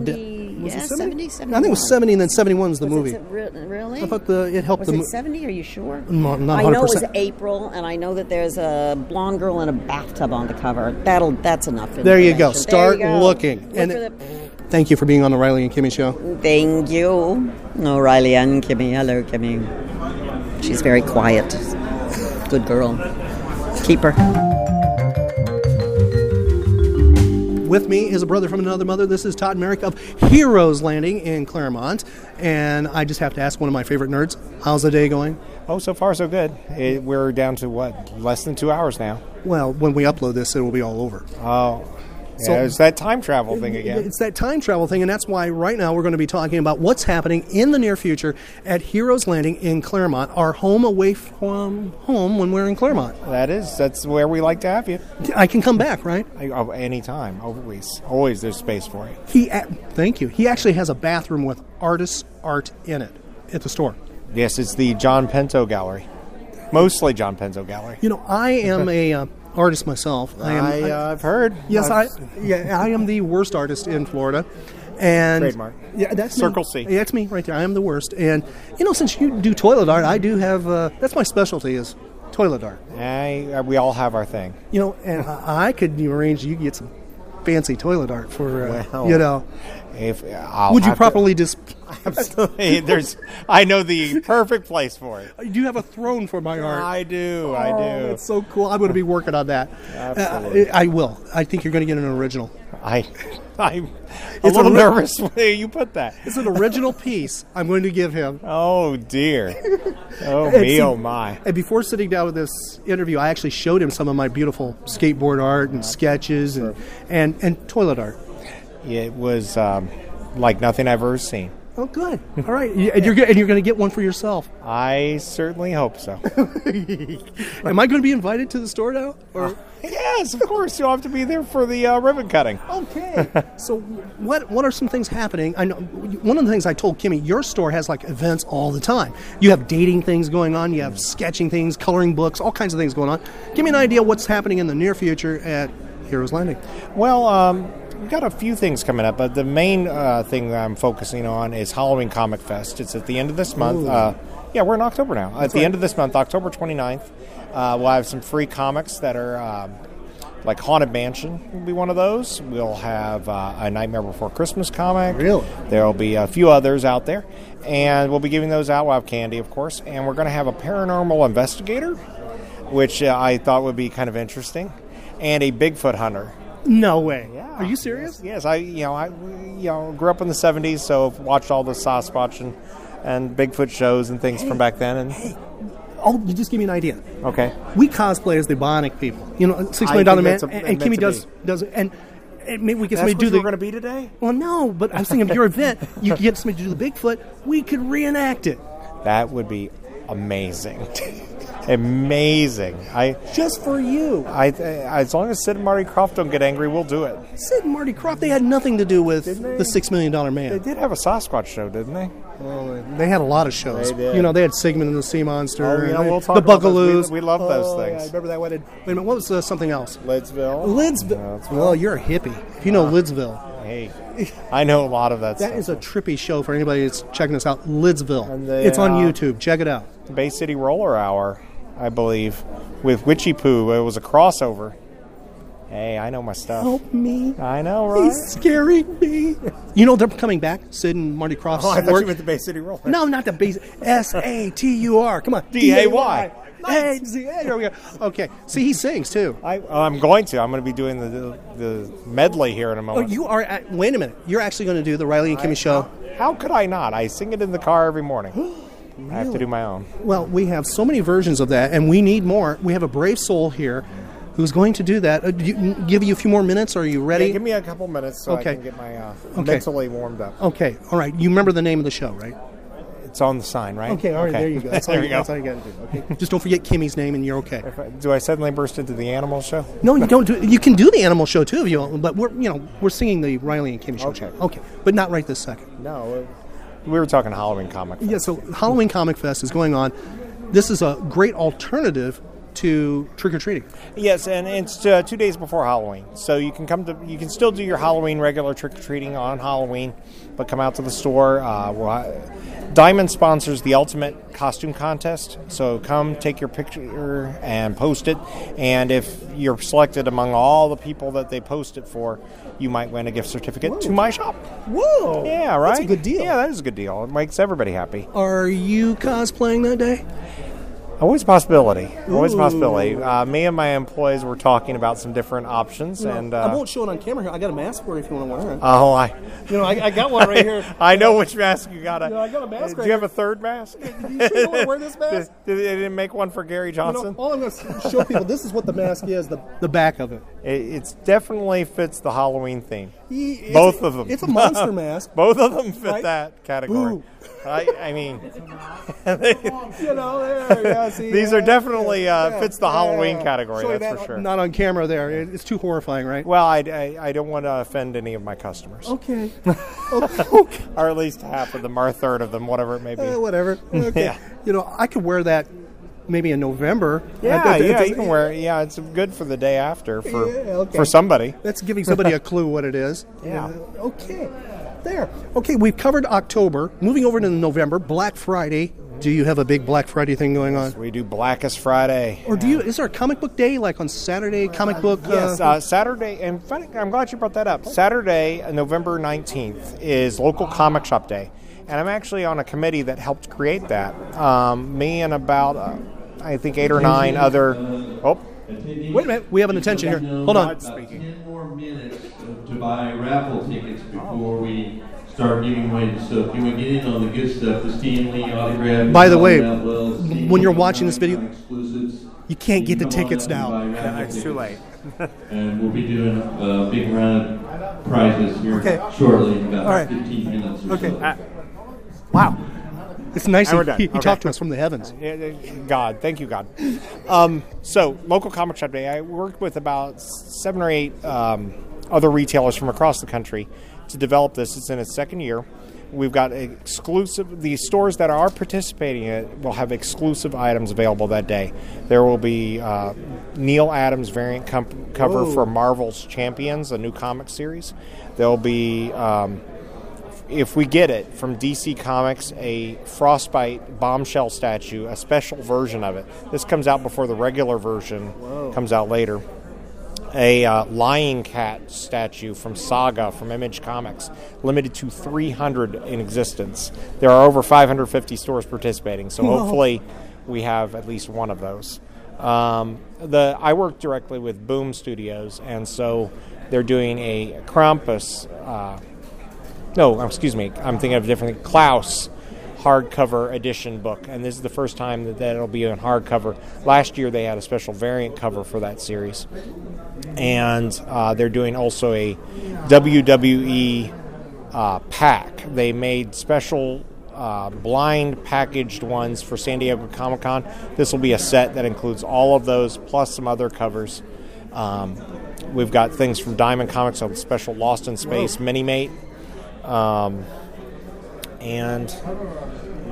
Was yeah, it 70? 70, I think it was 70, and then 71 is the Was movie. It, really? I thought the it helped Was the it mo- 70? Are you sure? No, not I know it was April, and I know that there's a blonde girl in a bathtub on the cover. That'll that's enough. There you go. Start There you go. looking. Look And it- the- Thank you for being on the Riley and Kimmy show. Thank you. No, Riley and Kimmy. Hello, Kimmy. She's very quiet. Good girl. Keep her. With me is a brother from another mother. This is Todd Merrick of Heroes Landing in Clermont. And I just have to ask one of my favorite nerds, how's the day going? Oh, so far so good. It, we're down to what, less than two hours now. Well, when we upload this, it will be all over. Oh, yeah, So- it's that time travel thing again. It's that time travel thing, and that's why right now we're going to be talking about what's happening in the near future at Heroes Landing in Clermont, our home away from home when we're in Clermont. That is, that's where we like to have you. I can come back, right? Oh, anytime, always, always. There's space for you. He, thank you. He actually has a bathroom with artist art in it at the store. Yes, it's the John Pinto Gallery. Mostly John Pinto Gallery. You know, I am a uh, artist myself. I am. I, uh, I've heard. Yes, I've- I. Yeah, I am the worst artist in Florida. And Trademark. Yeah, that's Circle me. C. Yeah, that's me right there. I am the worst. And you know, since you do toilet art, I do have. Uh, that's my specialty is toilet art. I, uh, we all have our thing. You know, and I, could arrange you get some fancy toilet art for. Uh, Well, you know, If I'll would you have to- properly dis? Absolutely. There's. I know the perfect place for it. Do you have a throne for my art? I do. I Oh, do. It's so cool. I'm going to be working on that. Absolutely. Uh, I will. I think you're going to get an original. I. I'm a It's little a- nervous when you put that. It's an original piece I'm going to give him. Oh dear. Oh me. see- Oh my. And before sitting down with this interview, I actually showed him some of my beautiful skateboard art and sketches and and, and toilet art. It was um, like nothing I've ever seen. Oh, good. All right, Yeah, and you're go- and you're going to get one for yourself. I certainly hope so. Am I going to be invited to the store now? Or yes, of course. You'll have to be there for the uh, ribbon cutting. Okay. so what what are some things happening? I know one of the things I told Kimmy, your store has like events all the time. You have dating things going on, you have sketching things, coloring books, all kinds of things going on. Give me an idea what's happening in the near future at Heroes Landing. Well, um, we've got a few things coming up, but the main uh, thing that I'm focusing on is Halloween Comic Fest. It's at the end of this month. Uh, yeah, we're in October now. at the right. end of this month, October 29th, uh, we'll have some free comics that are. Um, like Haunted Mansion will be one of those. We'll have uh, a Nightmare Before Christmas comic. Really? There'll be a few others out there, and we'll be giving those out. We'll have candy, of course, and we're going to have a paranormal investigator, which uh, I thought would be kind of interesting, and a Bigfoot hunter. No way. Yeah. Are you serious? Yes, I you know I you know grew up in the '70s, so I've watched all the Sasquatch and, and Bigfoot shows and things from back then. And Oh, you just give me an idea. okay, We cosplay as the Bionic people. You know, Six Million Dollar man, a- and, and Kimmy does be. does and. and Maybe we get somebody to do the. we're gonna be today. Well, no, but I was thinking of your event. You could get somebody to do the Bigfoot. We could reenact it. that would be amazing, amazing. I just for you. I as long as Sid and Marty Krofft don't get angry, we'll do it. Sid and Marty Krofft, they had nothing to do with the Six Million Dollar Man. They did have a Sasquatch show, didn't they? Well, they had a lot of shows. They did. You know, they had Sigmund and the Sea Monster. Oh, we'll the talk about those. We- we love those Oh, things. Yeah, I remember that one. Wait a minute, what was uh, something else? Lidsville. Lidsville. Well, you're a hippie. If you know Lidsville. Hey, I know a lot of that. That stuff. is a trippy show for anybody that's checking us out. Lidsville. And they, it's on uh, YouTube. Check it out. Bay City Roller Hour, I believe, with Witchy Poo. It was a crossover. Hey, I know my stuff. Help me. I know, right? He's scaring me. You know they're coming back. Sid and Marty Cross. Oh, I thought you meant the Bay City Roller. No, not the base. S A T U R. Come on. D-A-Y. Hey, Z- hey, there we go. Okay. See, he sings too. I, I'm going to. I'm going to be doing the, the, medley here in a moment. Oh, moment. you are. At, wait a minute. You're actually going to do the Riley and Kimmy show. How could I not? I sing it in the car every morning. I have to do my own. Well, we have so many versions of that, and we need more. We have a brave soul here who's going to do that. Uh, do you, give you a few more minutes. Are you ready? Yeah, give me a couple minutes so Okay. I can get my uh, Okay. mentally warmed up. Okay. All right. You remember the name of the show, right? It's on the sign, right? Okay. All right. There you go. That's all there you, go. That's all you got to do. Okay. Just don't forget Kimmy's name, and you're okay. I- do I suddenly burst into the animal show? No, you don't do. You can do the animal show too if you want, but we're you know we're singing the Riley and Kimmy show. Okay. Okay. But not right this second. No, we were talking Halloween comic. Yeah. So Halloween Comic Fest is going on. This is a great alternative to trick or treating. Yes, and it's uh, two days before Halloween, so you can come to. You can still do your Halloween regular trick or treating on Halloween, but come out to the store. Uh, we'll, Diamond sponsors the ultimate costume contest, so come take your picture and post it. And if you're selected among all the people that they post it for, you might win a gift certificate to my shop. Whoa! Yeah, right. That's a good deal. Yeah, that is a good deal. It makes everybody happy. Are you cosplaying that day? Always a possibility. Always a possibility. Uh, me and my employees were talking about some different options, You know, and I uh, won't show it on camera here. I got a mask for it if you want to wear it. oh, I. you know, I, I got one right here. I know which mask you got. You know, I got a mask Do right you have a third mask? you sure you want to wear this mask? Did, did they didn't make one for Gary You know, Johnson? all I'm going to show people, this is what the mask is, the, the back of it. it it's definitely fits the Halloween theme. It's Both of them. It's a monster mask. Both of them fit Right? that category. I, I mean, you know, there, yeah, see, these yeah, are definitely uh, yeah, fits the. Halloween category. You that's that for sure. Not on camera there. It- It's too horrifying, right? Well, I, I, I don't want to offend any of my customers. Okay. or at least half of them, or a third of them, whatever it may be. Uh, whatever. Okay. Yeah. You know, I could wear that maybe in November. Yeah, Uh, yeah, you can wear it. Yeah, it's good for the day after for Yeah, okay. for somebody. That's giving somebody a clue what it is. Yeah. Uh, okay. There. Okay, we've covered October. Moving over to November, Black Friday. Do you have a big Black Friday thing going on? We do Blackest Friday. Or do you? Is there a comic book day like on Saturday? Comic book. Yes, uh, uh, Saturday. And I'm glad you brought that up. Saturday, uh, November 19th, is local comic shop day, and I'm actually on a committee that helped create that. Um, me and about uh, I think eight or nine other. Oh, Wait a minute. We have an attention here. Hold on. Ten more minutes to buy raffle tickets before we start giving away the stuff. You want to get in on the good stuff, the Stan Lee autograph. By the way, Matt when you're watching this video, you can't get the tickets now. Yeah, it's too late. and we'll be doing a big round of prizes here Okay. shortly, in about All right. 15 minutes or Okay. so. Uh, Wow. It's nice And he, he, Okay. talked to us from the heavens. God, thank you, God. Um, so, local comic shop day. I worked with about seven or eight um, other retailers from across the country to develop this. It's in its second year. We've got exclusive. The stores that are participating in it will have exclusive items available that day. There will be uh, Neal Adams variant com- cover Whoa. for Marvel's Champions, a new comic series. There'll be um, if we get it from DC Comics, a Frostbite bombshell statue, a special version of it. This comes out before the regular version comes out later. A uh, Lying Cat statue from Saga from Image Comics, limited to 300 in existence. There are over 550 stores participating, so Whoa. hopefully we have at least one of those. Um, the I work directly with Boom Studios, and so they're doing a Krampus. Uh, no, excuse me. I'm thinking of a different Klaus hardcover edition book, and this is the first time that that'll be on hardcover. Last year they had a special variant cover for that series, and uh, they're doing also a WWE uh, pack. They made special. Uh, blind packaged ones for San Diego Comic Con. This will be a set that includes all of those plus some other covers. Um, we've got things from Diamond Comics, a special Lost in Space mini mate. Um, and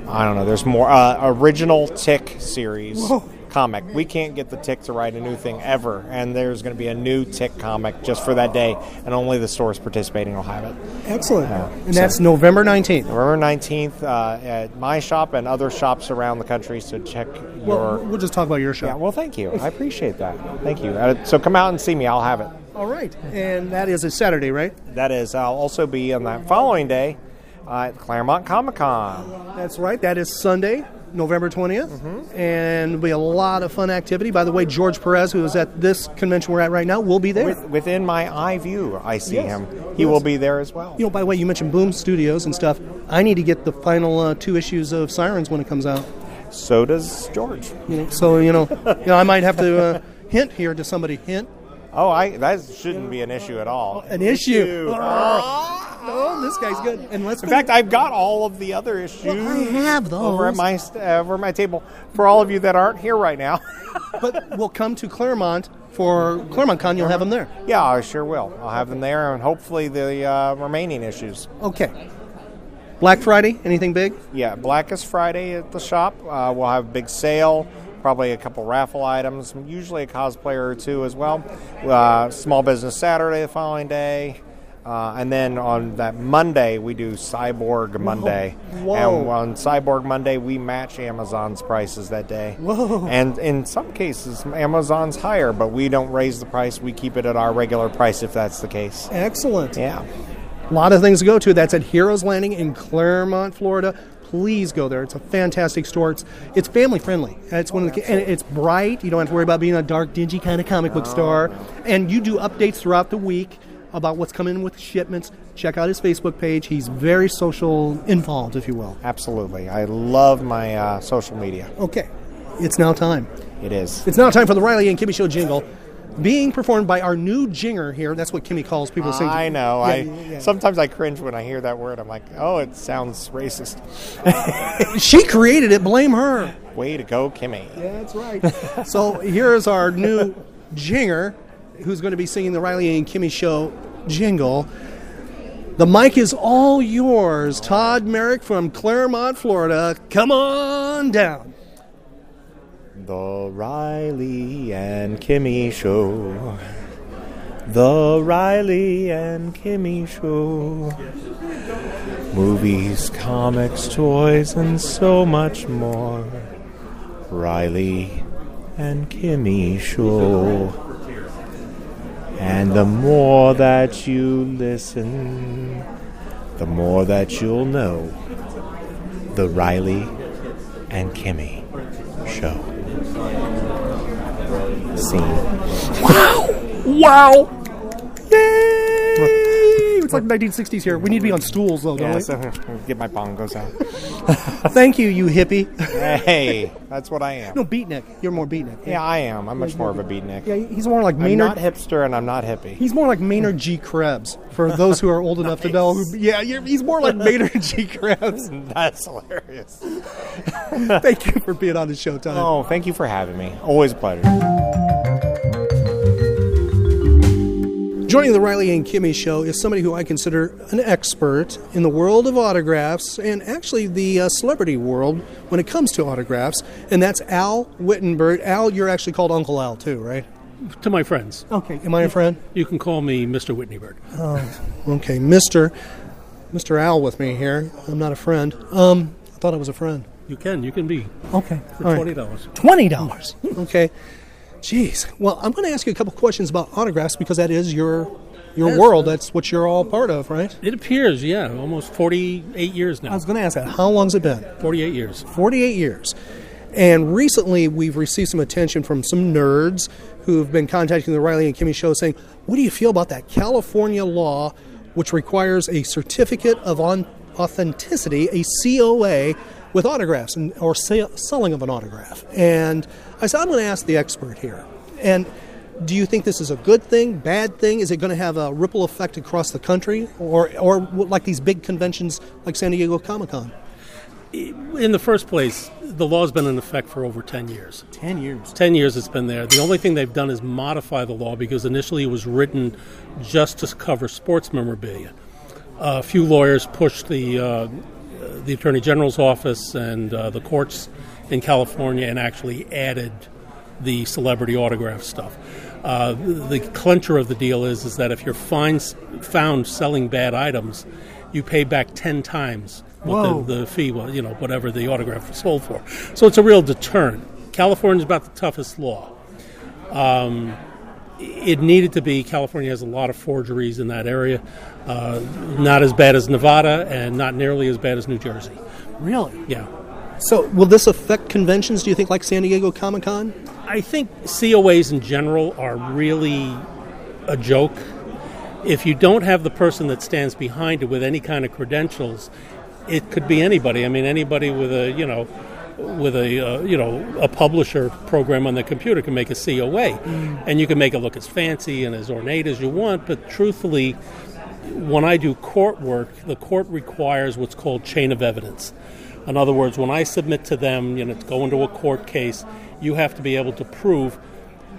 I don't know. There's more uh, original Tick series comic. We can't get the Tick to write a new thing ever, and there's going to be a new Tick comic just for that day, and only the stores participating will have it. Excellent. Yeah, and so- that's November 19th. November 19th uh, at my shop and other shops around the country. So check Well, your. we'll just talk about your shop. Yeah, well, thank you. I appreciate that. Thank you. Uh, so come out and see me. I'll have it. All right. And that is a Saturday, right? That is. I'll also be on that following day uh, at Clermont Comic Con. That's right. That is Sunday, November 20th. Mm-hmm. And it'll be a lot of fun activity. By the way, George Perez, who is at this convention we're at right now, will be there. With, within my eye view, I see Yes. him. He Yes. will be there as well. You know, by the way, you mentioned Boom Studios and stuff. I need to get the final uh, two issues of Sirens when it comes out. So does George. You know, so you know, you know, I might have to uh, hint here to somebody. Hint Oh, I that shouldn't be an issue at all. an issue. Oh, oh, this guy's good. And let's In fact, I've got all of the other issues I have those over at my uh, over at my table for all of you that aren't here right now. but we'll come to Clermont for Clermont Con. You'll have them there. yeah, I sure will. I'll have them there, and hopefully the uh, remaining issues. Okay. Black Friday. Anything big? Yeah, Blackest Friday at the shop. Uh, we'll have a big sale, probably a couple raffle items, usually a cosplayer or two as well. Uh, Small Business Saturday the following day. Uh, and then on that Monday, we do Cyborg Monday. Whoa. And on Cyborg Monday, we match Amazon's prices that day. Whoa. And in some cases, Amazon's higher, but we don't raise the price. We keep it at our regular price if that's the case. Excellent. Yeah. A lot of things to go to. That's at Heroes Landing in Clermont, Florida. Please go there. It's a fantastic store. It's, it's family friendly. It's one of the, and it's bright. You don't have to worry about being a dark, dingy kind of comic book store. And you do updates throughout the week about what's coming with shipments. Check out his Facebook page. He's very social involved, if you will. Absolutely. I love my uh, social media. Okay, it's now time. It is. It's now time for the Riley and Kimmy Show jingle. Being performed by our new jinger here. That's what Kimmy calls people sing. I know. Yeah, I yeah, sometimes I cringe when I hear that word. I'm like, oh, it sounds racist. she created it. Blame her. Way to go, Kimmy. Yeah, that's right. so here's our new jinger, who's going to be singing the Riley and Kimmy Show jingle. The mic is all yours, Todd Merrick from Clermont, Florida. Come on down. The Riley and Kimmy Show. The Riley and Kimmy Show. Movies, comics, toys, and so much more. Riley and Kimmy Show. And the more that you listen, the more that you'll know. The Riley and Kimmy Show. Scene. Wow! Wow! It's like 1960s here. We need to be on stools, though, don't Yeah, we? so uh, get my bongos out. Thank you, you hippie. hey, that's what I am. No, beatnik. You're more beatnik. Yeah, I am. I'm much more of a beatnik. Yeah, he's more like I'm not hipster and I'm not hippie. He's more like Maynard G. Krebs. For those who are old enough to know, who, yeah, you're, he's more like Maynard G. Krebs. That's hilarious. thank you for being on the show, Tom. Oh, thank you for having me. Always a pleasure. Joining the Riley and Kimmy show is somebody who I consider an expert in the world of autographs and actually the uh, celebrity world when it comes to autographs, and that's Al Wittnebert. Al, you're actually called Uncle Al too, right? To my friends. Okay. Am I a friend? You can call me Mr. Wittnebert. Oh, okay, Mister, Mister Al with me here. I'm not a friend. Um, I thought I was a friend. You can. You can be. Okay. For all right. twenty dollars. Twenty dollars. okay. Jeez. Well, I'm going to ask you a couple questions about autographs because that is your your Yes. world. That's what you're all part of, right? It appears, yeah, almost forty-eight years now. I was going to ask that. How long's it been? Forty-eight years. 48 years. And recently, we've received some attention from some nerds who've been contacting the Riley and Kimmy show saying, What do you feel about that California law which requires a certificate of authenticity, a COA, with autographs and, or sa- selling of an autograph? And I said, I'm going to ask the expert here. And do you think this is a good thing, bad thing? Is it going to have a ripple effect across the country, or, or like these big conventions like San Diego Comic Con? In the first place, the law's been in effect for over 10 years. 10 years. 10 years it's been there. The only thing they've done is modify the law because initially it was written just to cover sports memorabilia. a few lawyers pushed the, uh, the Attorney General's office and uh, the courts in California and actually added the celebrity autograph stuff. Uh, the clincher of the deal is, is that if you're find, found selling bad items, you pay back 10 times what the, the fee was, you know, whatever the autograph was sold for. So it's a real deterrent. California's about the toughest law. Um, it needed to be. California has a lot of forgeries in that area. Uh, not as bad as Nevada, and not nearly as bad as New Jersey. Really? Yeah. So, will this affect conventions, do you think, like San Diego Comic Con? I think COAs in general are really a joke. If you don't have the person that stands behind it with any kind of credentials, it could be anybody. I mean, anybody with a you know, with a uh, you know a publisher program on the computer can make a COA, and you can make it look as fancy and as ornate as you want. But truthfully, when I do court work, the court requires what's called chain of evidence. In other words, when I submit to them, you know, to go into a court case, you have to be able to prove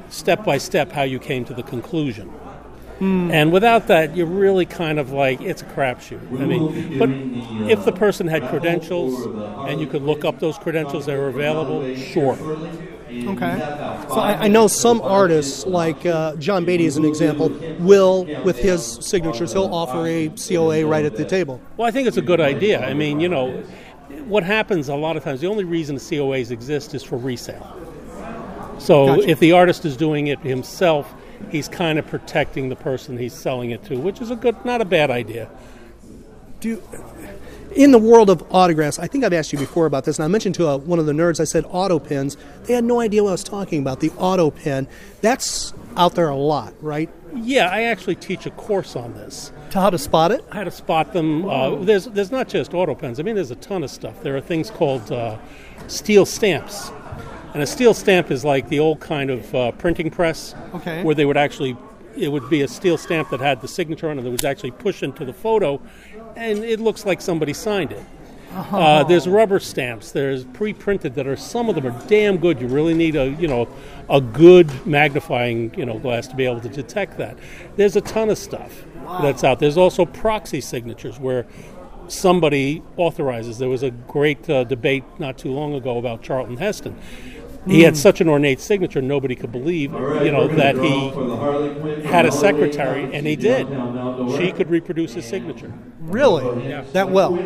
step by step how you came to the conclusion. And without that, you're really kind of like it's a crapshoot. I mean, but if the person had credentials and you could look up those credentials that were available, sure. Okay. So I, I know some artists, like uh, John Beatty as an example, will, with his signatures, he'll offer a COA right at the table. Well, I think it's a good idea. I mean, you know, what happens a lot of times, the only reason the COAs exist is for resale. So Gotcha. if the artist is doing it himself, he's kind of protecting the person he's selling it to, which is a good, not a bad idea. Do in the world of autographs, I think I've asked you before about this, and I mentioned to uh, one of the nerds, I said auto pens. They had no idea what I was talking about. The auto pen, that's out there a lot, right? Yeah, I actually teach a course on this. To how to spot it? How to spot them. Uh, there's there's not just auto pens. I mean, there's a ton of stuff. There are things called uh, steel stamps. And a steel stamp is like the old kind of uh, printing press, Okay. where they would actually, it would be a steel stamp that had the signature on it that was actually pushed into the photo, and it looks like somebody signed it. Uh, there's rubber stamps. There's pre-printed that are some of them are damn good. You really need a you know a good magnifying you know glass to be able to detect that. There's a ton of stuff that's out. There's also proxy signatures where somebody authorizes. There was a great uh, debate not too long ago about Charlton Heston. He had such an ornate signature, nobody could believe, right, you know, that draw for the Harley Quinn he had a secretary, and he did. She could reproduce his signature. Really? That well?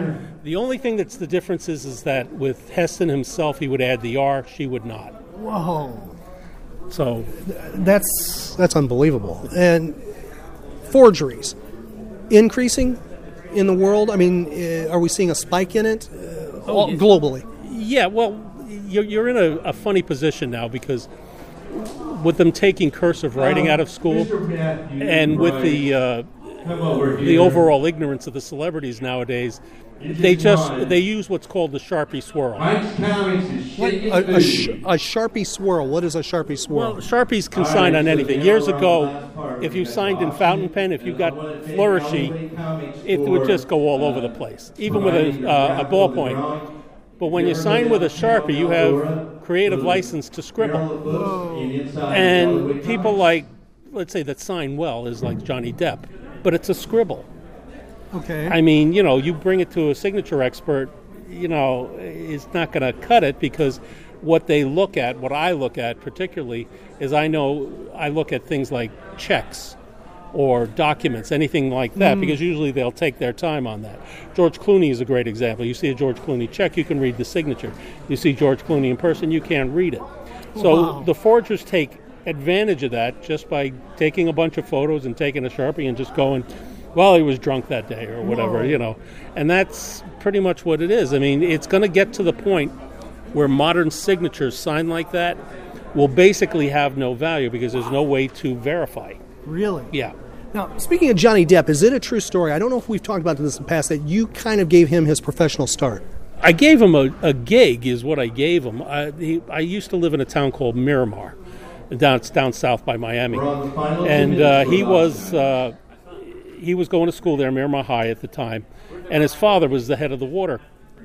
The only thing that's the difference is, is that with Heston himself, he would add the R, she would not. Whoa. So That's that's unbelievable. And forgeries increasing in the world. I mean, uh, are we seeing a spike in it uh, all- globally? Yeah, well, you're, you're in a, a funny position now because with them taking cursive writing out of school, Mr. Pat, and with write. the uh, the overall ignorance of the celebrities nowadays, This they just mine. they use what's called the Sharpie swirl. Mike's is What, a, a, sh- a sharpie swirl. What is a sharpie swirl? Well, Sharpies can All sign on so anything. Years we're on the ago, if you signed in fountain pen, if you got I wanna thank flourishy, it would just go all over the place, even with a, uh, a graphical ballpoint. But when you sign with a Sharpie, you have creative license to scribble. And people like, let's say that sign well is like Johnny Depp, but it's a scribble. Okay. I mean, you know, you bring it to a signature expert, you know, it's not going to cut it because what they look at, what I look at particularly, is I know I look at things like checks or documents, anything like that, Mm. because usually they'll take their time on that. George Clooney is a great example. You see a George Clooney check, you can read the signature. You see George Clooney in person, you can't read it. So Wow. the forgers take advantage of that just by taking a bunch of photos and taking a sharpie and just going, well, he was drunk that day or whatever, Whoa. you know. And that's pretty much what it is. I mean, it's going to get to the point where modern signatures signed like that will basically have no value because there's no way to verify. Really? Yeah. Now, speaking of Johnny Depp, is it a true story? I don't know if we've talked about this in the past that you kind of gave him his professional start. I gave him a, a gig, is what I gave him. I, he, I used to live in a town called Miramar, down down south by Miami, We're on the final and uh, he was uh, he was going to school there, Miramar High at the time, and his father was the head of the water,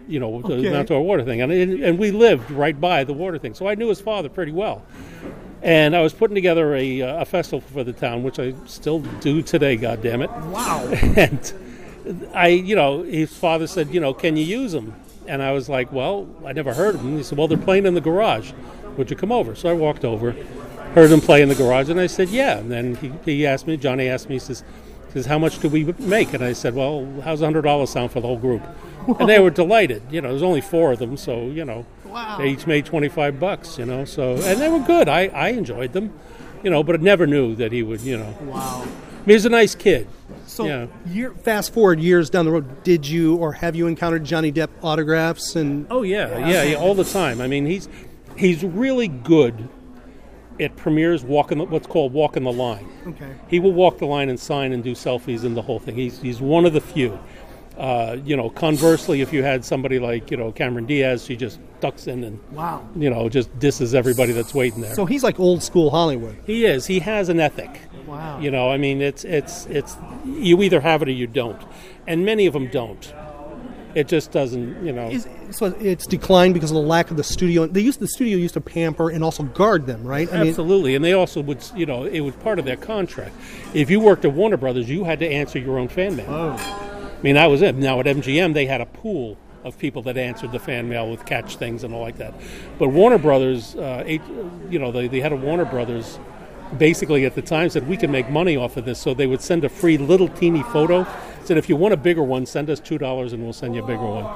you know, Okay. the outdoor water thing, and and we lived right by the water thing, so I knew his father pretty well. And I was putting together a, uh, a festival for the town, which I still do today. God damn it! Wow. and I, you know, his father said, you know, can you use them? And I was like, well, I never heard of them. He said, well, they're playing in the garage. Would you come over? So I walked over, heard them play in the garage, and I said, yeah. And then he, he asked me, Johnny asked me, he says, says, how much do we make? And I said, well, how's $100 sound for the whole group? And they were delighted. You know, there's only four of them, so, you know, Wow. they each made 25 bucks, you know, so, and they were good. I, I enjoyed them, you know, but I never knew that he would, you know. Wow. I mean, he's a nice kid. So, yeah. year, fast forward years down the road, did you or have you encountered Johnny Depp autographs and? Oh yeah, yeah, yeah, all the time. I mean, he's he's really good at premieres walking the, what's called walking the line. Okay. He will walk the line and sign and do selfies and the whole thing. He's he's one of the few. Uh, you know, conversely, if you had somebody like you know Cameron Diaz, she just ducks in and Wow. you know just disses everybody that's waiting there. So he's like old school Hollywood. He is. He has an ethic. Wow. You know, I mean, it's it's it's you either have it or you don't, and many of them don't. It just doesn't. You know. Is, so it's declined because of the lack of the studio. They used the studio used to pamper and also guard them, right? I mean, Absolutely, and they also would, you know, it was part of their contract. If you worked at Warner Brothers, you had to answer your own fan mail. Oh. I mean, that was it. Now at MGM, they had a pool of people that answered the fan mail with catch things and all like that. But Warner Brothers, uh, eight, you know, the, the head of Warner Brothers, basically at the time said we can make money off of this. So they would send a free little teeny photo. Said if you want a bigger one, send us two dollars and we'll send you a bigger one.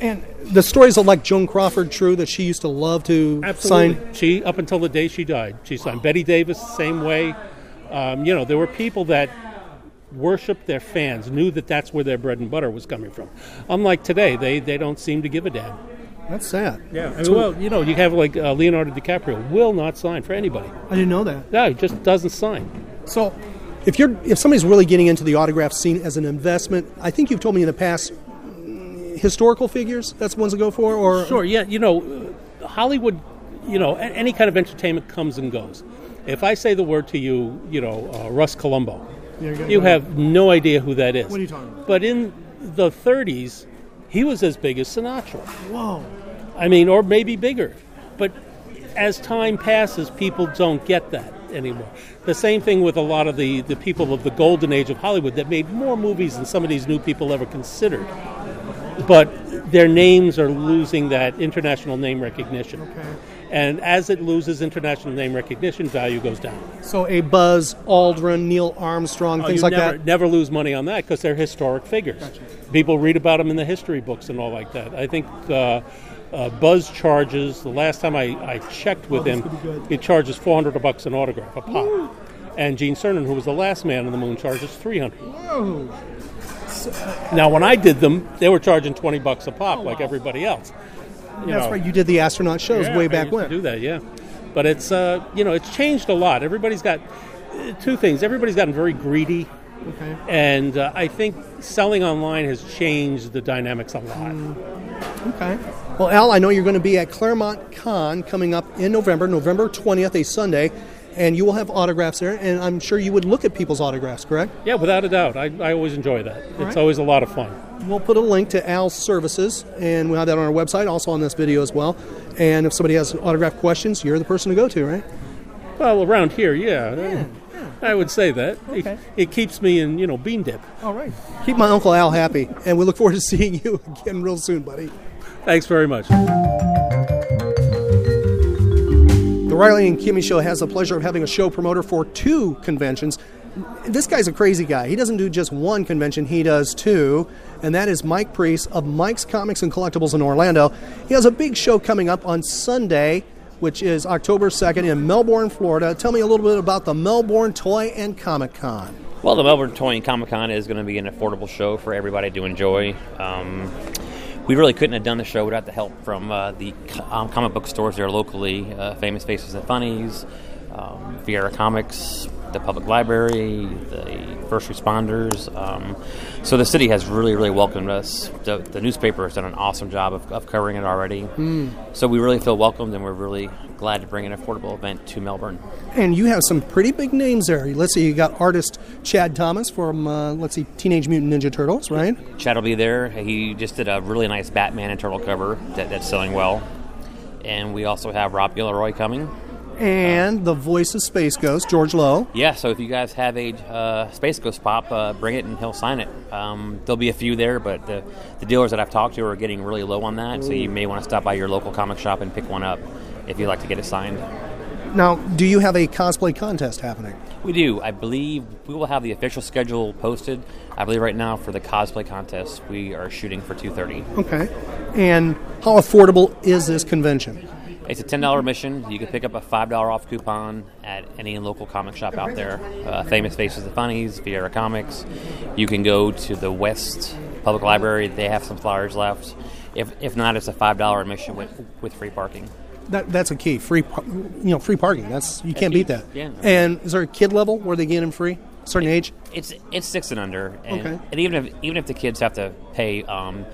And the stories of like Joan Crawford true that she used to love to Absolutely. sign. She up until the day she died, she signed Bette Davis same way. Um, you know, there were people that worshipped their fans, knew that that's where their bread and butter was coming from. Unlike today, they they don't seem to give a damn. That's sad. Yeah. I mean, well, you know, you have like uh, Leonardo DiCaprio will not sign for anybody. I didn't know that. No, he just doesn't sign. So, if you're if somebody's really getting into the autograph scene as an investment, I think you've told me in the past mm, historical figures. That's the ones to go for, or Sure. Yeah. You know, uh, Hollywood. you know, any kind of entertainment comes and goes. If I say the word to you, you know, uh, Russ Columbo, Yeah, you you have no idea who that is. What are you talking about? But in the 30s, he was as big as Sinatra. Whoa. I mean, or maybe bigger. But as time passes, people don't get that anymore. The same thing with a lot of the, the people of the golden age of Hollywood that made more movies than some of these new people ever considered. But their names are losing that international name recognition. Okay. And as it loses international name recognition, value goes down. So a Buzz Aldrin, Neil Armstrong, Oh, things like never, that. Never lose money on that because they're historic figures. People read about them in the history books and all like that. I think uh, uh, Buzz charges. The last time I, I checked with Oh, him, could be good. he charges 400 bucks an autograph a pop. And Gene Cernan, who was the last man on the moon, charges 300. Whoa. Now, when I did them, they were charging 20 bucks a pop, like everybody else. You That's know. right. You did the astronaut shows Yeah, way back when. do that, yeah. But it's uh, you know it's changed a lot. Everybody's got uh, two things. Everybody's gotten very greedy, Okay. and uh, I think selling online has changed the dynamics a lot. Okay. Well, Al, I know you're going to be at Clermont Con coming up in November, November 20th, a Sunday, and you will have autographs there, and I'm sure you would look at people's autographs, correct? Yeah, without a doubt. I, I always enjoy that. It's right. always a lot of fun. We'll put a link to Al's services, and we'll have that on our website, also on this video as well. And if somebody has autograph questions, you're the person to go to, right? Well, around here, yeah, I would say that. It, it keeps me in, you know, bean dip. All right. Keep my Uncle Al happy, and we look forward to seeing you again real soon, buddy. Thanks very much. Riley and Kimmy Show has the pleasure of having a show promoter for two conventions. This guy's a crazy guy. He doesn't do just one convention, he does two, and that is Mike Pries of Mike's Comics and Collectibles in Orlando. He has a big show coming up on Sunday, which is October 2nd in Melbourne, Florida. Tell me a little bit about the Melbourne Toy and Comic Con. Well, the Melbourne Toy and Comic Con is going to be an affordable show for everybody to enjoy. Um, we really couldn't have done the show without the help from uh, the um, comic book stores there locally uh, Famous Faces and Funnies, um, Viera Comics, the public library, the first responders. Um, so the city has really, really welcomed us. The, the newspaper has done an awesome job of, of covering it already. Hmm. So we really feel welcomed and we're really glad to bring an affordable event to Melbourne. And you have some pretty big names there. Let's see, you got artist Chad Thomas from, uh, let's see, Teenage Mutant Ninja Turtles, right? Chad will be there. He just did a really nice Batman and Turtle cover that, that's selling well. And we also have Rob Guillory coming. And the voice of Space Ghost, George Lowe. Yeah, so if you guys have a uh, Space Ghost pop, uh, bring it and he'll sign it. Um, there'll be a few there, but the, the dealers that I've talked to are getting really low on that, so you may want to stop by your local comic shop and pick one up if you'd like to get it signed. Now, do you have a cosplay contest happening? We do. I believe we will have the official schedule posted. I believe right now for the cosplay contest, we are shooting for 2:30. Okay. And how affordable is this convention? It's a ten dollar admission. You can pick up a five dollar off coupon at any local comic shop out there. Uh, Famous Faces and Funnies, Viera Comics. You can go to the West Public Library. They have some flyers left. If, if not, it's a five dollar admission with with free parking. That, that's a key. Free, you know, free parking. That's you can't beat that. Yeah. And is there a kid level where they get in free? Certain age? It's it's six and under. And, Okay. And even if even if the kids have to pay. Um,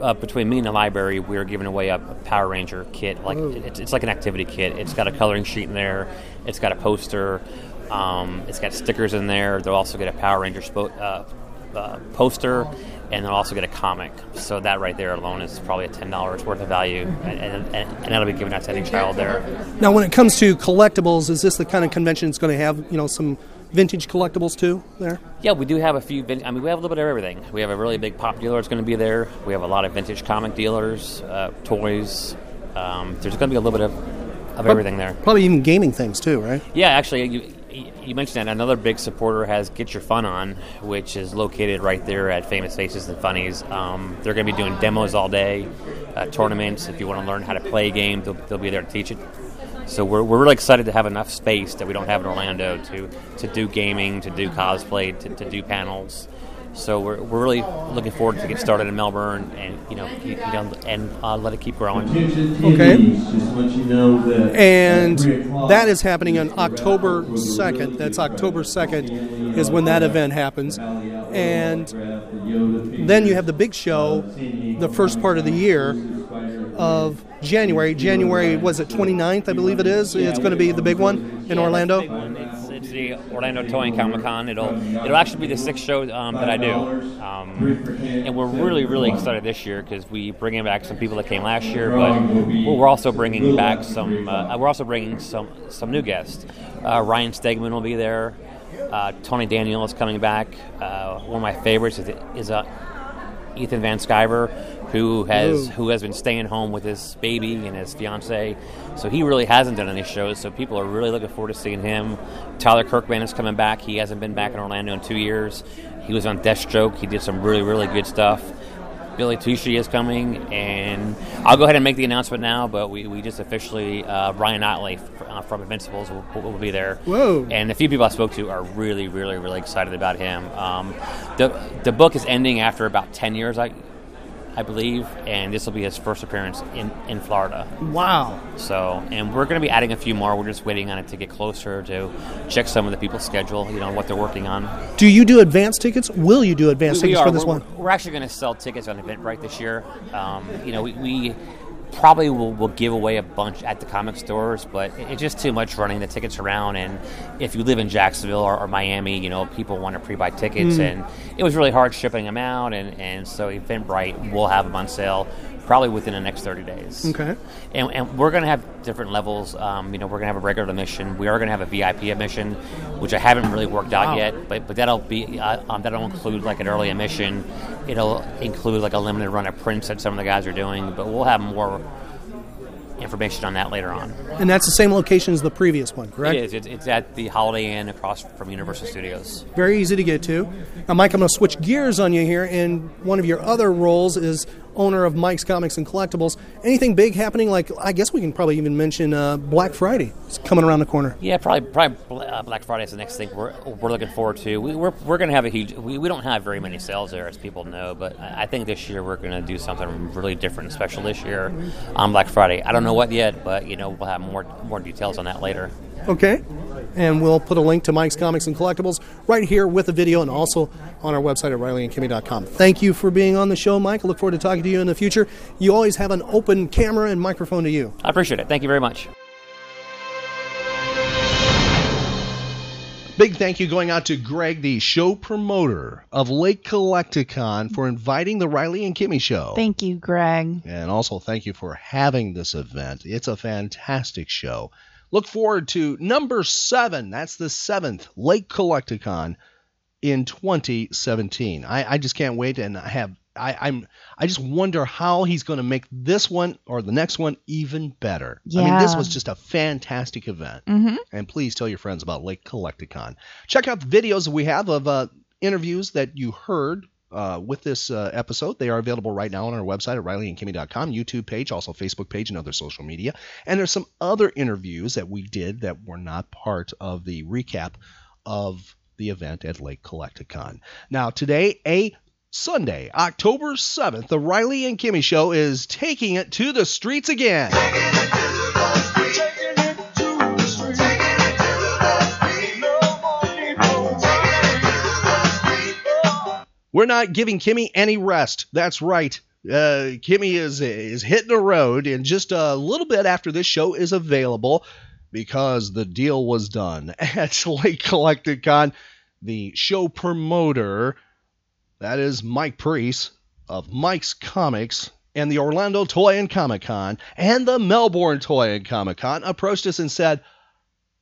uh, between me and the library, we are giving away a Power Ranger kit. Like Ooh. it's, it's like an activity kit. It's got a coloring sheet in there. It's got a poster. Um, it's got stickers in there. They'll also get a Power Ranger spo- uh, uh, poster, and they'll also get a comic. So that right there alone is probably a ten dollars worth of value, and, and, and, and that'll be given out to any child there. Now, when it comes to collectibles, is this the kind of convention that's going to have you know some vintage collectibles too? There. Yeah, we do have a few. Vin- I mean, we have a little bit of everything. We have a really big pop dealer that's going to be there. We have a lot of vintage comic dealers, uh, toys. Um, there's going to be a little bit of, of everything there. Probably even gaming things too, right? Yeah, actually, you, you mentioned that another big supporter has Get Your Fun On, which is located right there at Famous Faces and Funnies. Um, they're going to be doing demos all day, uh, tournaments. If you want to learn how to play a game, they'll, they'll be there to teach it. So we're, we're really excited to have enough space that we don't have in Orlando to, to do gaming, to do cosplay, to, to do panels. So we're, we're really looking forward to get started in Melbourne and you know you, you know, and uh, let it keep growing. Okay. Just to let you know that And at three o'clock, that is happening on October 2nd. That's October 2nd is when that event happens. And then you have the big show, the first part of the year, of January. January was it 29th, I believe it is. it's going to be the big one in Orlando. Orlando Toy and Comic Con. It'll it'll actually be the sixth show um, that I do, um, and we're really really excited this year because we bringing back some people that came last year, but we're also bringing back some. Uh, we're also bringing some some new guests. Uh, Ryan Stegman will be there. Uh, Tony Daniel is coming back. Uh, one of my favorites is, is uh, Ethan Van Sciver, who has Ooh. who has been staying home with his baby and his fiance. So he really hasn't done any shows. So people are really looking forward to seeing him. Tyler Kirkham is coming back. He hasn't been back in Orlando in two years. He was on Deathstroke. He did some really really good stuff. Billy Tucci is coming, and I'll go ahead and make the announcement now. But we, we just officially uh, Ryan Ottley uh, from Invincibles will, will be there. Whoa! And a few people I spoke to are really, really, really excited about him. Um, the the book is ending after about ten years, I I believe, and this will be his first appearance in, in Florida. Wow. So, and we're going to be adding a few more. We're just waiting on it to get closer to check some of the people's schedule, you know, what they're working on. Do you do advance tickets? Will you do advance We- tickets for this we're, one? We're actually going to sell tickets on Eventbrite this year. Um, you know, we, we probably will, will give away a bunch at the comic stores, but it- it's just too much running the tickets around. And if you live in Jacksonville or, or Miami, you know, people want to pre-buy tickets, Mm. and it was really hard shipping them out. And, and so Eventbrite will have them on sale probably within the next 30 days. Okay. And, and we're going to have different levels. Um, you know, we're going to have a regular admission. We are going to have a VIP admission, which I haven't really worked out Wow. yet. But but that'll be uh, um, that'll include like an early admission. It'll include like a limited run of prints that some of the guys are doing. But we'll have more information on that later on. And that's the same location as the previous one, correct? It is. It's, it's at the Holiday Inn across from Universal Studios. Very easy to get to. Now, Mike, I'm going to switch gears on you here, and one of your other roles is owner of Mike's Comics and Collectibles. Anything big happening? Like, I guess we can probably even mention uh, Black Friday. It's coming around the corner. Yeah, probably probably uh, Black Friday is the next thing we're, we're looking forward to. We, we're we're going to have a huge. We, we don't have very many sales there, as people know, but I I think this year we're going to do something really different special this year on Black Friday. I don't know what yet, but you know we'll have more more details on that later. Okay. And we'll put a link to Mike's Comics and Collectibles right here with the video and also on our website at RileyandKimmy.com. Thank you for being on the show, Mike. I look forward to talking to you in the future. You always have an open camera and microphone to you. I appreciate it. Thank you very much. Big thank you going out to Greg, the show promoter of Lake Collect-A-Con, for inviting the Riley and Kimmy show. Thank you, Greg. And also thank you for having this event. It's a fantastic show. Look forward to number seven. That's the seventh Lake Collect-A-Con in 2017. I, I just can't wait, and I have I, I'm I just wonder how he's going to make this one or the next one even better. Yeah. I mean, this was just a fantastic event. Mhm. And please tell your friends about Lake Collect-A-Con. Check out the videos that we have of uh, interviews that you heard uh, with this uh, episode. They are available right now on our website at RileyandKimmy.com, YouTube page, also Facebook page, and other social media. And there's some other interviews that we did that were not part of the recap of the event at Lake Collect-A-Con. Now, today, a Sunday, October 7th, the Riley and Kimmy Show is taking it to the streets again. We're not giving Kimmy any rest. That's right. Uh, Kimmy is is hitting the road, and just a little bit after this show is available, because the deal was done at Lake Collect-A-Con. The show promoter, that is Mike Pries of Mike's Comics and the Orlando Toy and Comic Con and the Melbourne Toy and Comic Con, approached us and said,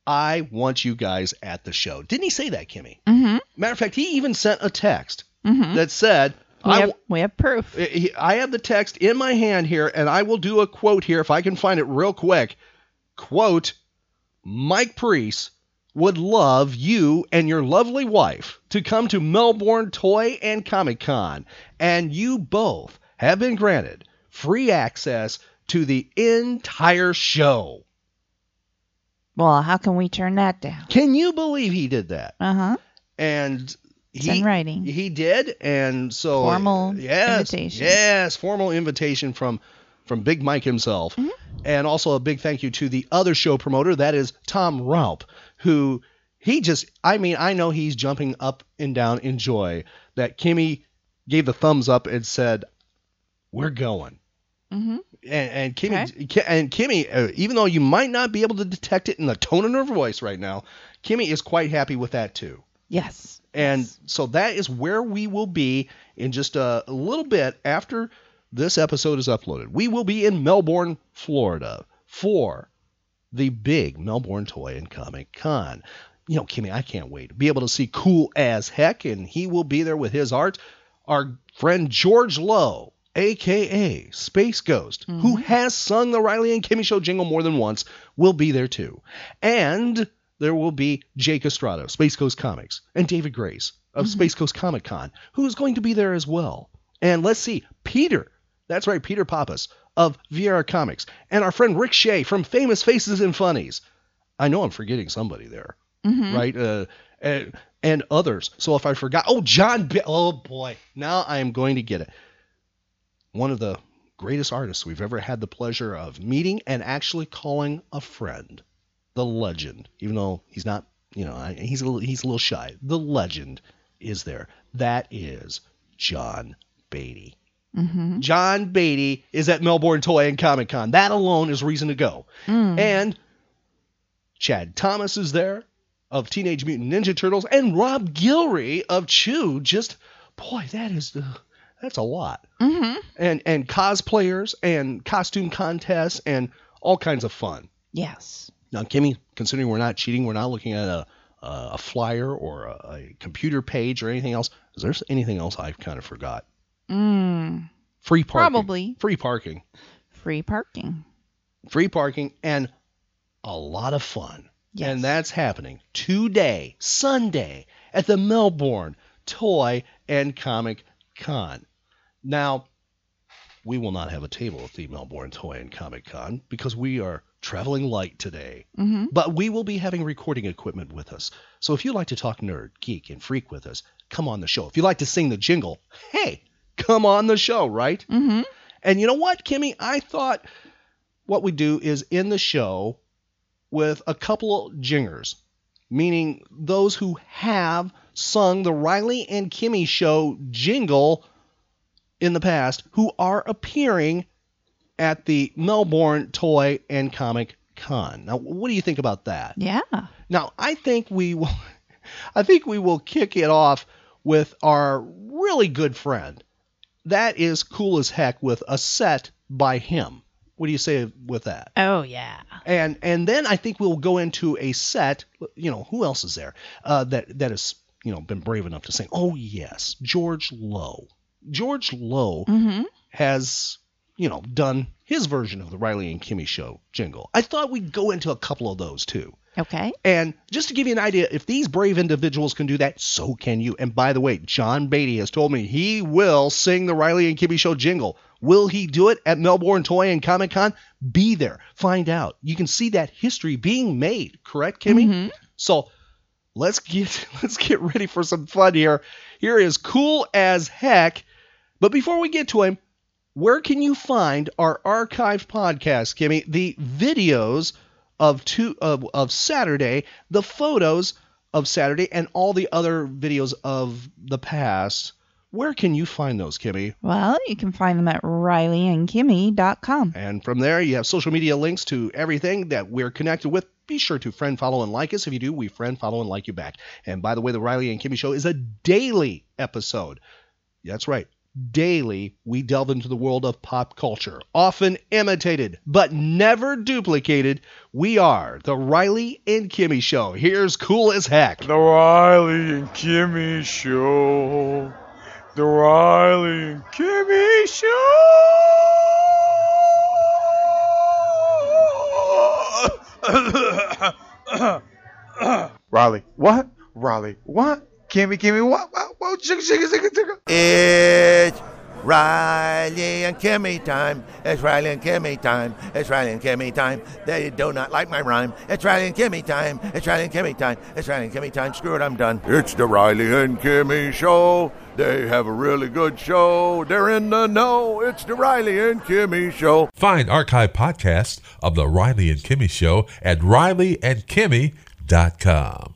"I want you guys at the show." Didn't he say that, Kimmy? Mm-hmm. Matter of fact, he even sent a text Mhm. that said, We I, have, we have proof. I have the text in my hand here, and I will do a quote here if I can find it real quick. Quote, Mike Pries would love you and your lovely wife to come to Melbourne Toy and Comic Con, and you both have been granted free access to the entire show. Well, how can we turn that down? Can you believe he did that? Uh huh. and he in writing. he did and so Formal yes, invitation. yes formal invitation from from big mike himself Mm-hmm. and also a big thank you to the other show promoter that is tom raupp who he just i mean i know he's jumping up and down in joy that kimmy gave the thumbs up and said we're going Mm-hmm. And, and Kimmy, Ki- and Kimmy, uh, even though you might not be able to detect it in the tone of her voice right now, Kimmy is quite happy with that too. Yes. And so that is where we will be in just a, little bit after this episode is uploaded. We will be in Melbourne, Florida for the big Melbourne Toy and Comic Con. You know, Kimmy, I can't wait to be able to see Kool as Heck, and he will be there with his art. Our friend George Lowe, aka Space Ghost, who mm-hmm. has sung the Riley and Kimmy Show jingle more than once, will be there too. And there will be Jake Estrada, Space Coast Comixx, and David Grace of Space Coast Comic Con, who is going to be there as well. And let's see, Peter, that's right, Peter Pappas of Viera Comics, and our friend Rick Shea from Famous Faces and Funnies. I know I'm forgetting somebody there, Mhm. right? Uh, and, and others. So if I forgot, oh, John, Bi- oh boy, now I am going to get it. One of the greatest artists we've ever had the pleasure of meeting and actually calling a friend the legend, even though he's not, you know, he's a little, he's a little shy. The legend is there. That is John Beatty. Mm-hmm. John Beatty is at Melbourne Toy and Comic Con. That alone is reason to go. Mm. And Chad Thomas is there of Teenage Mutant Ninja Turtles, and Rob Guillory of Chew. Just boy, that is uh, that's a lot. Mm-hmm. And and cosplayers and costume contests and all kinds of fun. Yes. Now, Kimmy, considering we're not cheating, we're not looking at a a, a flyer or a, a computer page or anything else. Is there anything else I've kind of forgot? Mm. Free parking. Probably. Free parking. Free parking. Free parking and a lot of fun. Yes. And that's happening today, Sunday, at the Melbourne Toy and Comic Con. Now, we will not have a table at the Melbourne Toy and Comic Con because we are traveling light today. Mm-hmm. But we will be having recording equipment with us. So if you'd like to talk nerd, geek, and freak with us, come on the show. If you'd like to sing the jingle, hey, come on the show, right? Mm-hmm. And you know what, Kimmy? I thought what we do is end the show with a couple of jingers, meaning those who have sung the Riley and Kimmy show jingle in the past who are appearing at the Melbourne Toy and Comic Con. Now, what do you think about that? Yeah. Now, I think we will I think we will kick it off with our really good friend. That is Kool as Heck with a set by him. What do you say with that? Oh yeah. And and then I think we'll go into a set. You know, who else is there uh, that that has you know been brave enough to sing? Oh yes, George Lowe. George Lowe Mm-hmm. has you know done his version of the Riley and Kimmy show jingle. I thought we'd go into a couple of those too. Okay. And just to give you an idea, if these brave individuals can do that, so can you. And by the way, John Beatty has told me he will sing the Riley and Kimmy Show jingle. Will he do it at Melbourne Toy and Comic Con? Be there. Find out. You can see that history being made, correct, Kimmy? Mhm. So let's get let's get ready for some fun here. Here is Kool as Heck. But before we get to him, where can you find our archived podcast, Kimmy? The videos of two of, of Saturday, the photos of Saturday, and all the other videos of the past. Where can you find those, Kimmy? Well, you can find them at RileyandKimmy.com. And from there, you have social media links to everything that we're connected with. Be sure to friend, follow, and like us. If you do, we friend, follow, and like you back. And by the way, the Riley and Kimmy Show is a daily episode. That's right. Daily, we delve into the world of pop culture, often imitated, but never duplicated. We are the Riley and Kimmy Show. Here's Kool as Heck. The Riley and Kimmy Show. The Riley and Kimmy Show. Riley, what? Riley, what? Kimmy, Kimmy, what? What? what? Shigga, shigga, shigga, shigga. It's Riley and Kimmy time. It's Riley and Kimmy time. It's Riley and Kimmy time. They do not like my rhyme. It's Riley and Kimmy time. It's Riley and Kimmy time. It's Riley and Kimmy time. Screw it, I'm done. It's the Riley and Kimmy Show. They have a really good show. They're in the know. It's the Riley and Kimmy Show. Find archive podcasts of the Riley and Kimmy Show at rileyandkimmy.com.